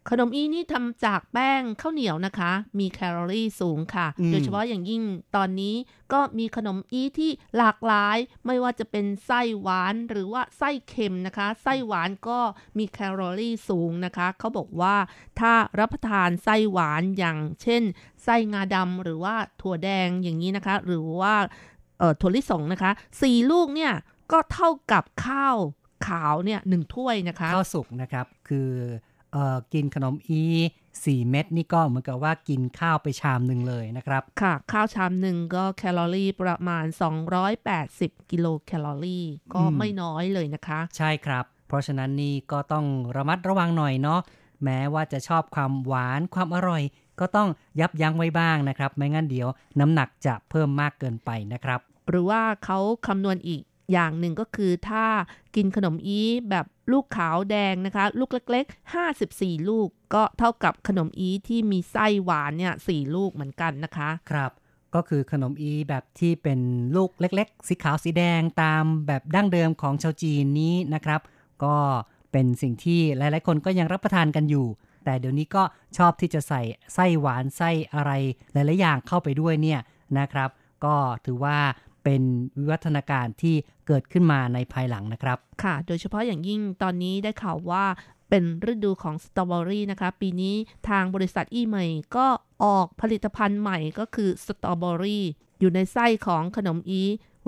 ขนมอีนี่ทำจากแป้งข้าวเหนียวนะคะ มีแคลอรี่สูงค่ะอืมโดยเฉพาะอย่างยิ่งตอนนี้ก็มีขนมอีที่หลากหลาย ไม่ว่าจะเป็นไส้หวานหรือว่าไส้เค็มนะคะ ไส้หวานก็มีแคลอรี่สูงนะคะ เขาบอกว่าถ้ารับประทานไส้หวานอย่างเช่น ไส้งาดำหรือว่าถั่วแดงอย่างนี้นะคะ หรือว่าเอ่อถั่วลิสงนะคะสี่ลูกเนี่ยก็เท่ากับข้าว ขาวเนี่ยหนึ่งถ้วยนะคะ ข้าวสุกนะครับ คือเอ่อกินขนมอีสี่เม็ดนี่ก็เหมือนกับว่ากินข้าวไปชามหนึ่งเลยนะครับ ค่ะ ข้าวชามหนึ่งก็แคลอรี่ประมาณ 280 กิโลแคลอรี่ ก็อืมไม่น้อยเลยนะคะ ใช่ครับ เพราะฉะนั้นนี่ก็ต้องระมัดระวังหน่อยเนาะแม้ว่าจะชอบความหวานความอร่อย ก็ต้องยับยั้งไว้บ้างนะครับ ไม่งั้นเดี๋ยวน้ำหนักจะเพิ่มมากเกินไปนะครับ หรือว่าเขาคำนวณอีก อย่างหนึ่งก็คือถ้ากินขนมอีแบบลูกขาวแดงนะคะ ลูกเล็ก ๆ 54 ลูก ก็เท่ากับขนมอีที่มีไส้หวานเนี่ยสลูกเหมือนกันนะคะ ครับ ก็คือขนมอีแบบที่เป็นลูกเล็ก ๆ สีขาวสีแดงตามแบบดั้งเดิมของชาวจีนนี้นะครับ ก็เป็นสิ่งที่หลาย ๆ คนก็ยังรับประทานกันอยู่ แต่เดี๋ยวนี้ก็ชอบที่จะใส่ไส้หวานไส้อะไรหลาย ๆ อย่างเข้าไปด้วยเนี่ยนะครับ ก็ถือว่า เป็นวิวัฒนาการที่เกิดขึ้นมาในภายหลังนะครับ ค่ะ โดยเฉพาะอย่างยิ่งตอนนี้ได้ข่าวว่าเป็นฤดูของสตรอเบอรี่นะคะ ปีนี้ทางบริษัทอีใหม่ก็ออกผลิตภัณฑ์ใหม่ก็คือสตรอเบอรี่อยู่ในไส้ของขนมอี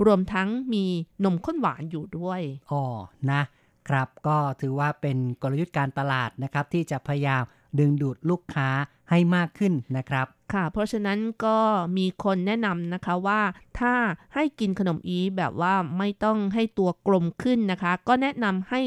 รวมทั้งมีนมข้นหวานอยู่ด้วยอ๋อนะครับ ก็ถือว่าเป็นกลยุทธ์การตลาดนะครับ ที่จะพยายาม ดึงดูดลูกค้าให้มากขึ้นนะครับ ค่ะ เพราะฉะนั้นก็มีคนแนะนำนะคะว่าถ้าให้กินขนมอีแบบว่าไม่ต้องให้ตัวกลมขึ้นนะคะ ก็แนะนำให้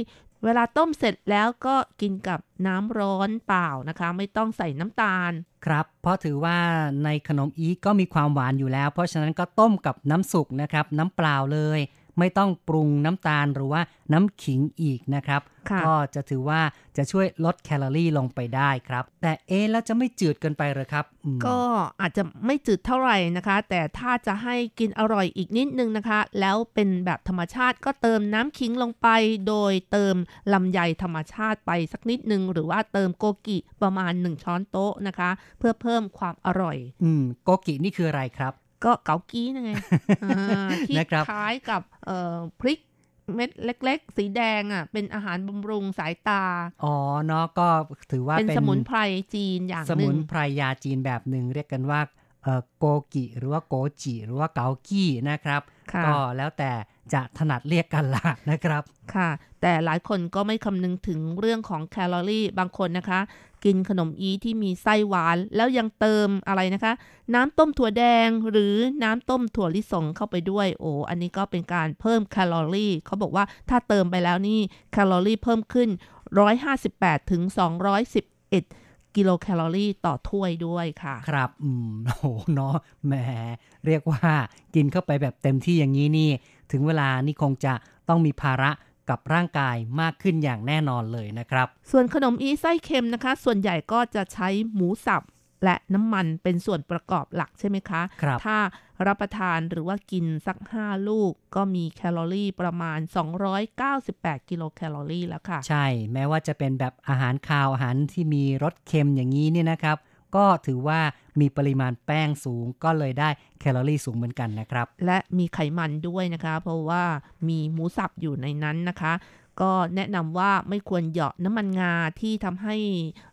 เวลาต้มเสร็จแล้วก็กินกับน้ำร้อนเปล่านะคะ ไม่ต้องใส่น้ำตาล ครับ เพราะถือว่าในขนมอีก็มีความหวานอยู่แล้ว เพราะฉะนั้นก็ต้มกับน้ำสุกนะครับ น้ำเปล่าเลย ไม่ต้องปรุงน้ำตาลหรือว่าน้ำขิงอีกนะครับค่ะก็จะถือว่าจะช่วยลดแคลอรี่ลงไปได้ครับ แต่เอ๊ะแล้วจะไม่จืดเกินไปเหรอครับอืมก็อาจจะไม่จืดเท่าไหร่นะคะ แต่ถ้าจะให้กินอร่อยอีกนิดนึงนะคะ แล้วเป็นแบบธรรมชาติก็เติมน้ำขิงลงไป โดยเติมลำไยธรรมชาติไปสักนิดนึง หรือว่าเติมโกกิประมาณ 1 ช้อนโต๊ะนะคะ เพื่อเพิ่มความอร่อย อืมโกกินี่คืออะไรครับ ก็เกากี้นั่นไงอ่าที่นะครับคล้ายกับเอ่อพริกเม็ดเล็ก ๆ สีแดงอะ เป็นอาหารบำรุงสายตา อ๋อเนาะก็ถือว่าเป็นเป็นสมุนไพรจีนอย่างสหมุนึ่นงไพรยาจีนแบบหนึ่งเรียกกันว่าเอ่อ โกกิหรือว่าโกจิหรือว่าเกากี้นะครับค่ะก็แล้วแต่จะถนัดเรียกกันละนะครับค่ะ แต่หลายคนก็ไม่คำนึงถึงเรื่องของแคลอรี่บางคนนะคะ กินขนมอีที่มีไส้หวาน แล้วยังเติมอะไรนะคะ น้ำต้มถั่วแดงหรือน้ำต้มถั่วลิสงเข้าไปด้วย โอ้อันนี้ก็เป็นการเพิ่มแคลอรี่เขาบอกว่าถ้าเติมไปแล้วนี่แคลอรี่เพิ่มขึ้น 158ถึง211 กิโลแคลอรี่ต่อถ้วยด้วยค่ะ ครับ อืมโอ้โหเนาะแหมเรียกว่ากินเข้าไปแบบเต็มที่อย่างนี้นี่ ถึงเวลานี่คงจะต้องมีภาระกับร่างกายมากขึ้นอย่างแน่นอนเลยนะครับ ส่วนขนมอีไส้เค็มนะคะ ส่วนใหญ่ก็จะใช้หมูสับ และน้ำมันเป็นส่วนประกอบหลักใช่ไหมคะครับถ้ารับประทานหรือว่ากินสัก 5 ลูกก็มีแคลอรี่ประมาณ 298 กิโลแคลอรี่แล้วค่ะ ใช่ แม้ว่าจะเป็นแบบอาหารคาวอาหารที่มีรสเค็มอย่างนี้เนี่ยนะครับ ก็ถือว่ามีปริมาณแป้งสูงก็เลยได้แคลอรี่สูงเหมือนกันนะครับ และมีไขมันด้วยนะคะ เพราะว่ามีหมูสับอยู่ในนั้นนะคะ ก็แนะนำว่าไม่ควรเหยาะน้ำมันงาที่ทำให้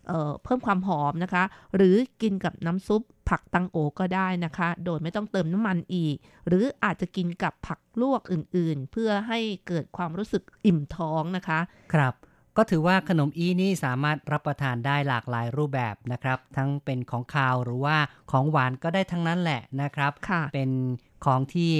เอ่อเพิ่มความหอมนะคะ หรือกินกับน้ำซุปผักตังโอก็ได้นะคะ โดยไม่ต้องเติมน้ำมันอีก หรืออาจจะกินกับผักลวกอื่นๆ เพื่อให้เกิดความรู้สึกอิ่มท้องนะคะ ครับ ก็ถือว่าขนมอีนี่สามารถรับประทานได้หลากหลายรูปแบบนะครับ ทั้งเป็นของคาวหรือว่าของหวานก็ได้ทั้งนั้นแหละนะครับค่ะเป็นของที่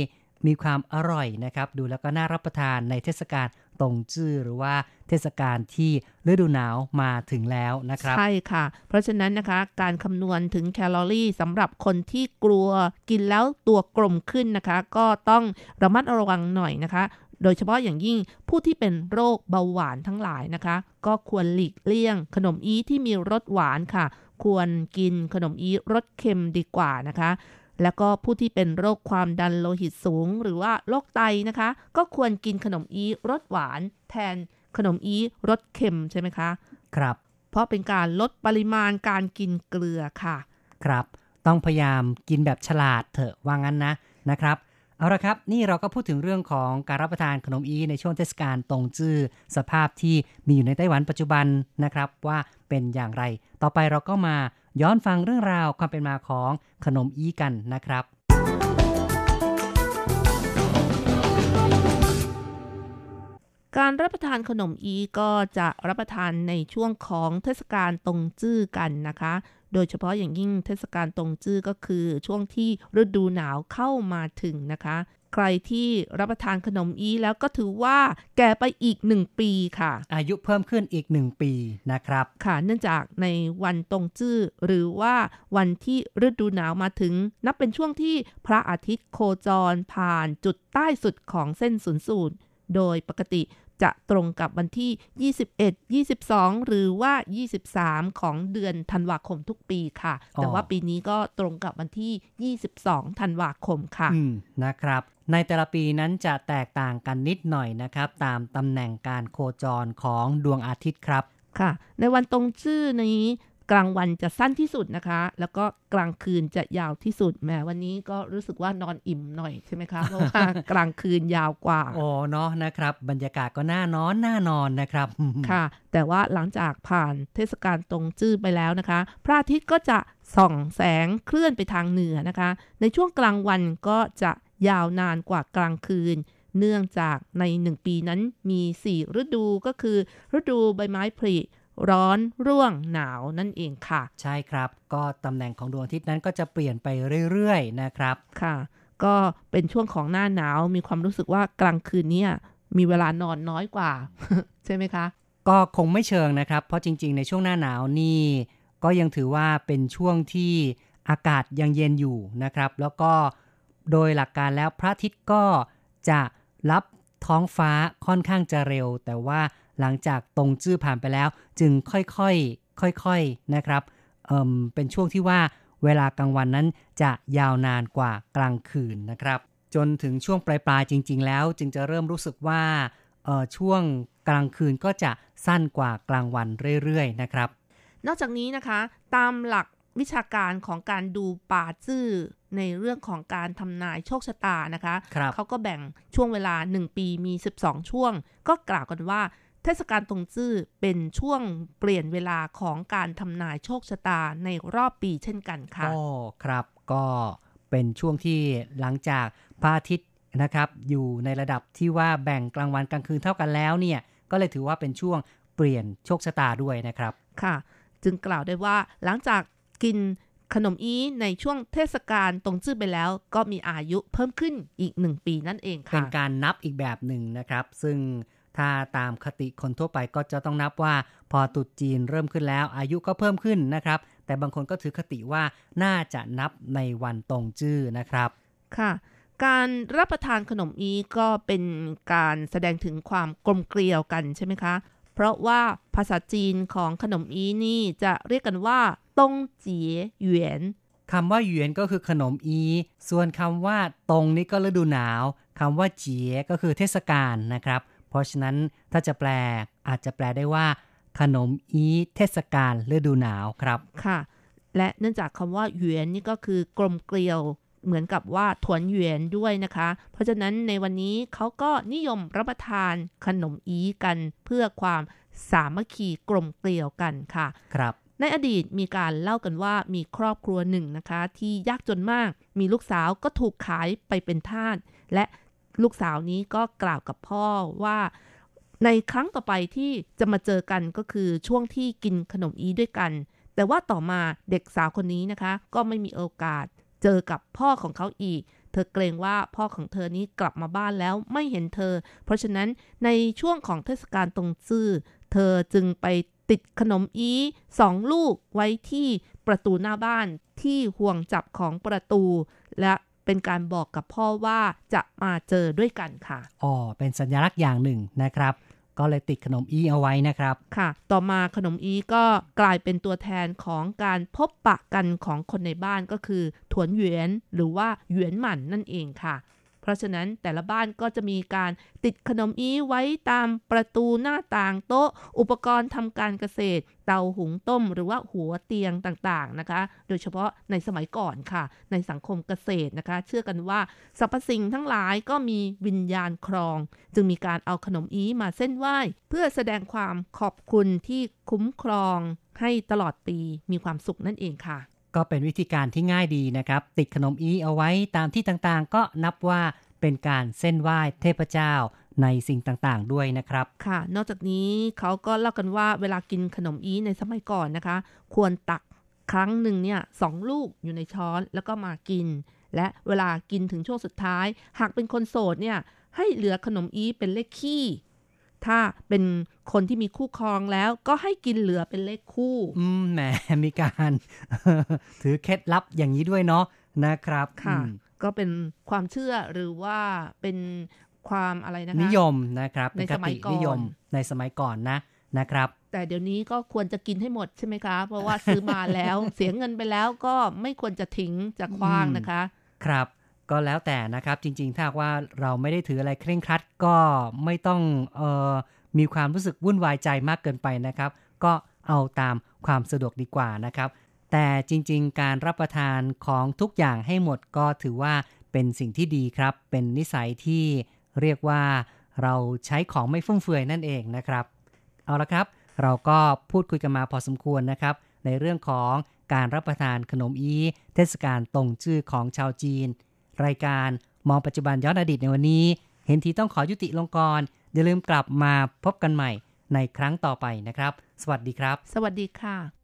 มีความอร่อยนะครับ ดูแล้วก็น่ารับประทานในเทศกาล ตงจื้อหรือว่าเทศกาลที่ฤดูหนาวมาถึงแล้วนะครับ ใช่ค่ะ เพราะฉะนั้นนะคะการคำนวณถึงแคลอรี่สำหรับคนที่กลัวกินแล้วตัวกลมขึ้นนะคะ ก็ต้องระมัดระวังหน่อยนะคะโดยเฉพาะอย่างยิ่งผู้ที่เป็นโรคเบาหวานทั้งหลายนะคะ ก็ควรหลีกเลี่ยง ขนมอีที่มีรสหวานค่ะ ควรกินขนมอีรสเค็มดีกว่านะคะ แล้วก็ผู้ที่เป็นโรคความดันโลหิตสูง หรือว่าโรคไตนะคะ ก็ควรกินขนมอีรสหวาน แทนขนมอีรสเค็มใช่ไหมคะ ครับ เพราะเป็นการลดปริมาณการกินเกลือค่ะ ครับ ต้องพยายามกินแบบฉลาดเถอะว่างั้นนะนะครับเอาละครับ นี่เราก็พูดถึงเรื่องของการรับประทานขนมอีในช่วงเทศกาลตงจื้อสภาพที่มีอยู่ในไต้หวันปัจจุบันนะครับว่าเป็นอย่างไร ต่อไปเราก็มา ย้อนฟังเรื่องราวความเป็นมาของขนมอีกันนะครับการรับประทานขนมอีก็จะรับประทานในช่วงของเทศกาลตงจื้อกันนะคะ โดยเฉพาะอย่างยิ่งเทศกาลตงจื้อก็คือช่วงที่ฤดูหนาวเข้ามาถึงนะคะ ใครที่รับประทานขนมอีแล้วก็ถือว่าแก่ไปอีกหนึ่งปีค่ะ อายุเพิ่มขึ้นอีกหนึ่งปีนะครับ ค่ะ เนื่องจากในวันตงจื้อหรือว่าวันที่ฤดูหนาวมาถึง นับเป็นช่วงที่พระอาทิตย์โคจรผ่านจุดใต้สุดของเส้นศูนย์สูตรโดยปกติ จะตรงกับวันที่ 21 22 หรือว่า 23 ของเดือนธันวาคมทุกปีค่ะ แต่ว่าปีนี้ก็ตรงกับวันที่ 22 ธันวาคมค่ะอืมนะครับ ในแต่ละปีนั้นจะแตกต่างกันนิดหน่อยนะครับ ตามตำแหน่งการโคจรของดวงอาทิตย์ครับค่ะในวันตรงชื่อนี้ กลางวันจะสั้นที่สุดนะคะ แล้วก็กลางคืนจะยาวที่สุดแหมวันนี้ก็รู้สึกว่านอนอิ่มหน่อยใช่ไหมคะเพราะว่ากลางคืนยาวกว่าโอ้เนาะนะครับ บรรยากาศก็น่านอนน่านอนนะครับค่ะ แต่ว่าหลังจากผ่านเทศกาลตรงจื้อไปแล้วนะคะ พระอาทิตย์ก็จะส่องแสงเคลื่อนไปทางเหนือนะคะ ในช่วงกลางวันก็จะยาวนานกว่ากลางคืน เนื่องจากในหนึ่งปีนั้นมี 4 ฤดูก็คือ ฤดูใบไม้ผลิ ร้อนร่วงหนาวนั่นเองค่ะ ใช่ครับ ก็ตำแหน่งของดวงอาทิตย์นั้นก็จะเปลี่ยนไปเรื่อยๆนะครับค่ะ ก็เป็นช่วงของหน้าหนาวมีความรู้สึกว่ากลางคืนเนี่ยมีเวลานอนน้อยกว่า ใช่ไหมคะ ก็คงไม่เชิงนะครับ เพราะจริง ๆ ในช่วงหน้าหนาวนี่ก็ยังถือว่าเป็นช่วงที่อากาศยังเย็นอยู่นะครับ แล้วก็โดยหลักการแล้วพระอาทิตย์ก็จะรับท้องฟ้าค่อนข้างจะเร็ว แต่ว่าหลังจากตรงจื้อผ่านไปแล้ว จึงค่อยๆค่อยๆนะครับเเป็นช่วงที่ว่าเวลากลางวันนั้นจะยาวนานกว่ากลางคืนนะครับ จนถึงช่วงปลายๆจริง ๆ แล้ว จึงจะเริ่มรู้สึกว่าช่วงกลางคืนก็จะสั้นกว่ากลางวันเรื่อยๆนะครับ นอกจากนี้นะคะตามหลักวิชาการของการดูป่าจื้อในเรื่องของการทำนายโชคชะตานะคะคเขาก็แบ่งช่วงเวลา 1 ปีมี 12 ช่วง ก็กล่าวกันว่า เทศกาลตรงจื้อเป็นช่วงเปลี่ยนเวลาของการทำนายโชคชะตาในรอบปีเช่นกันค่ะอ๋อครับก็เป็นช่วงที่หลังจากพระอาทิตย์นะครับ อยู่ในระดับที่ว่าแบ่งกลางวันกลางคืนเท่ากันแล้วเนี่ยก็เลยถือว่าเป็นช่วงเปลี่ยนโชคชะตาด้วยนะครับค่ะ จึงกล่าวได้ว่าหลังจากกินขนมอีในช่วงเทศกาลตรงจื้อไปแล้ว ก็มีอายุเพิ่มขึ้นอีกหนึ่งปีนั่นเองค่ะ เป็นการนับอีกแบบหนึ่งนะครับ ซึ่ง ถ้าตามคติคนทั่วไปก็จะต้องนับว่า พอตุดจีนเริ่มขึ้นแล้ว อายุก็เพิ่มขึ้นนะครับ แต่บางคนก็ถือคติว่าน่าจะนับในวันตรงจื้อนะครับ ค่ะ การรับประทานขนมอีก็เป็นการแสดงถึงความกลมเกลียวกันใช่ไหมคะ เพราะว่าภาษาจีนของขนมอีนี่จะเรียกกันว่าตงเจี๋ยหยวนคำว่าหยวนก็คือขนมอี ส่วนคำว่าตรงนี่ก็ฤดูหนาวคำว่าเจี๋ยก็คือเทศกาลนะครับ เพราะฉะนั้นถ้าจะแปลอาจจะแปลได้ว่า ขนมอีเทศกาลฤดูหนาวครับค่ะ และเนื่องจากคำว่าหยวนนี่ก็คือกลมเกลียวเหมือนกับว่าถวนเหวียนด้วยนะคะ เพราะฉะนั้นในวันนี้เขาก็นิยมรับประทานขนมอีกันเพื่อความสามัคคีกลมเกลียวกันค่ะ ครับ ในอดีตมีการเล่ากันว่ามีครอบครัวหนึ่งนะคะ ที่ยากจนมาก มีลูกสาวก็ถูกขายไปเป็นทาสและ ลูกสาวนี้ก็กล่าวกับพ่อว่าในครั้งต่อไปที่จะมาเจอกันก็คือช่วงที่กินขนมอีด้วยกัน แต่ว่าต่อมาเด็กสาวคนนี้นะคะ ก็ไม่มีโอกาสเจอกับพ่อของเขาอีก เธอเกรงว่าพ่อของเธอนี้กลับมาบ้านแล้วไม่เห็นเธอ เพราะฉะนั้นในช่วงของเทศกาลตรงซื่อ เธอจึงไปติดขนมอีสองลูกไว้ที่ประตูหน้าบ้านที่ห่วงจับของประตู และ เป็นการบอกกับพ่อว่าจะมาเจอด้วยกันค่ะอ๋อเป็นสัญลักษณ์อย่างหนึ่งนะครับ ก็เลยติดขนมอีเอาไว้นะครับ ค่ะ ต่อมาขนมอีก็กลายเป็นตัวแทนของการพบปะกันของคนในบ้านก็คือ ถวนเหวียนหรือว่าเหวียนหมันนั่นเองค่ะ เพราะฉะนั้นแต่ละบ้านก็จะมีการติดขนมอีไว้ตามประตูหน้าต่างโต๊ะ อุปกรณ์ทำการเกษตร เตาหุงต้ม หรือว่าหัวเตียงต่างๆนะคะ โดยเฉพาะในสมัยก่อนค่ะ ในสังคมเกษตรนะคะ เชื่อกันว่าสรรพสิ่งทั้งหลายก็มีวิญญาณครอง จึงมีการเอาขนมอีมาเส้นไหว้ เพื่อแสดงความขอบคุณที่คุ้มครองให้ตลอดปีมีความสุขนั่นเองค่ะ ก็เป็นวิธีการที่ง่ายดีนะครับ ติดขนมอีเอาไว้ตามที่ต่างๆ ก็นับว่าเป็นการเส้นไหว้เทพเจ้าในสิ่งต่างๆ ด้วยนะครับ ค่ะ นอกจากนี้เขาก็เล่ากันว่าเวลากินขนมอีในสมัยก่อนนะคะ ควรตักครั้งหนึ่งเนี่ยสองลูกอยู่ในช้อนแล้วก็มากิน และเวลากินถึงช่วงสุดท้าย หากเป็นคนโสดเนี่ยให้เหลือขนมอีเป็นเลขขี้ ถ้าเป็นคนที่มีคู่ครองแล้วก็ให้กินเหลือเป็นเลขคู่ อืมแหมมีการถือเคล็ดลับอย่างนี้ด้วยเนาะนะครับค่ะ ก็เป็นความเชื่อหรือว่าเป็นความอะไรนะคะนิยมนะครับในสมัยก่อนนิยมในสมัยก่อนนะนะครับ แต่เดี๋ยวนี้ก็ควรจะกินให้หมดใช่ไหมคะ เพราะว่าซื้อมาแล้ว เสียเงินไปแล้วก็ไม่ควรจะทิ้งจะคว้างนะคะ ครับ ก็แล้วแต่นะครับจริง ๆ ถ้าว่าเราไม่ได้ถืออะไรเคร่งครัดก็ไม่ต้องเออมีความรู้สึกวุ่นวายใจมากเกินไปนะครับ ก็เอาตามความสะดวกดีกว่านะครับ แต่จริง ๆ การรับประทานของทุกอย่างให้หมดก็ถือว่าเป็นสิ่งที่ดีครับ เป็นนิสัยที่เรียกว่าเราใช้ของไม่ฟุ่มเฟือยนั่นเองนะครับ เอาละครับ เราก็พูดคุยกันมาพอสมควรนะครับ ในเรื่องของการรับประทานขนมอีเทศกาลตรงชื่อของชาวจีน รายการมองปัจจุบันย้อนอดีตในวันนี้ เห็นทีต้องขอยุติลงกรอย่าลืมกลับมาพบกันใหม่ในครั้งต่อไปนะครับ สวัสดีครับ สวัสดีค่ะ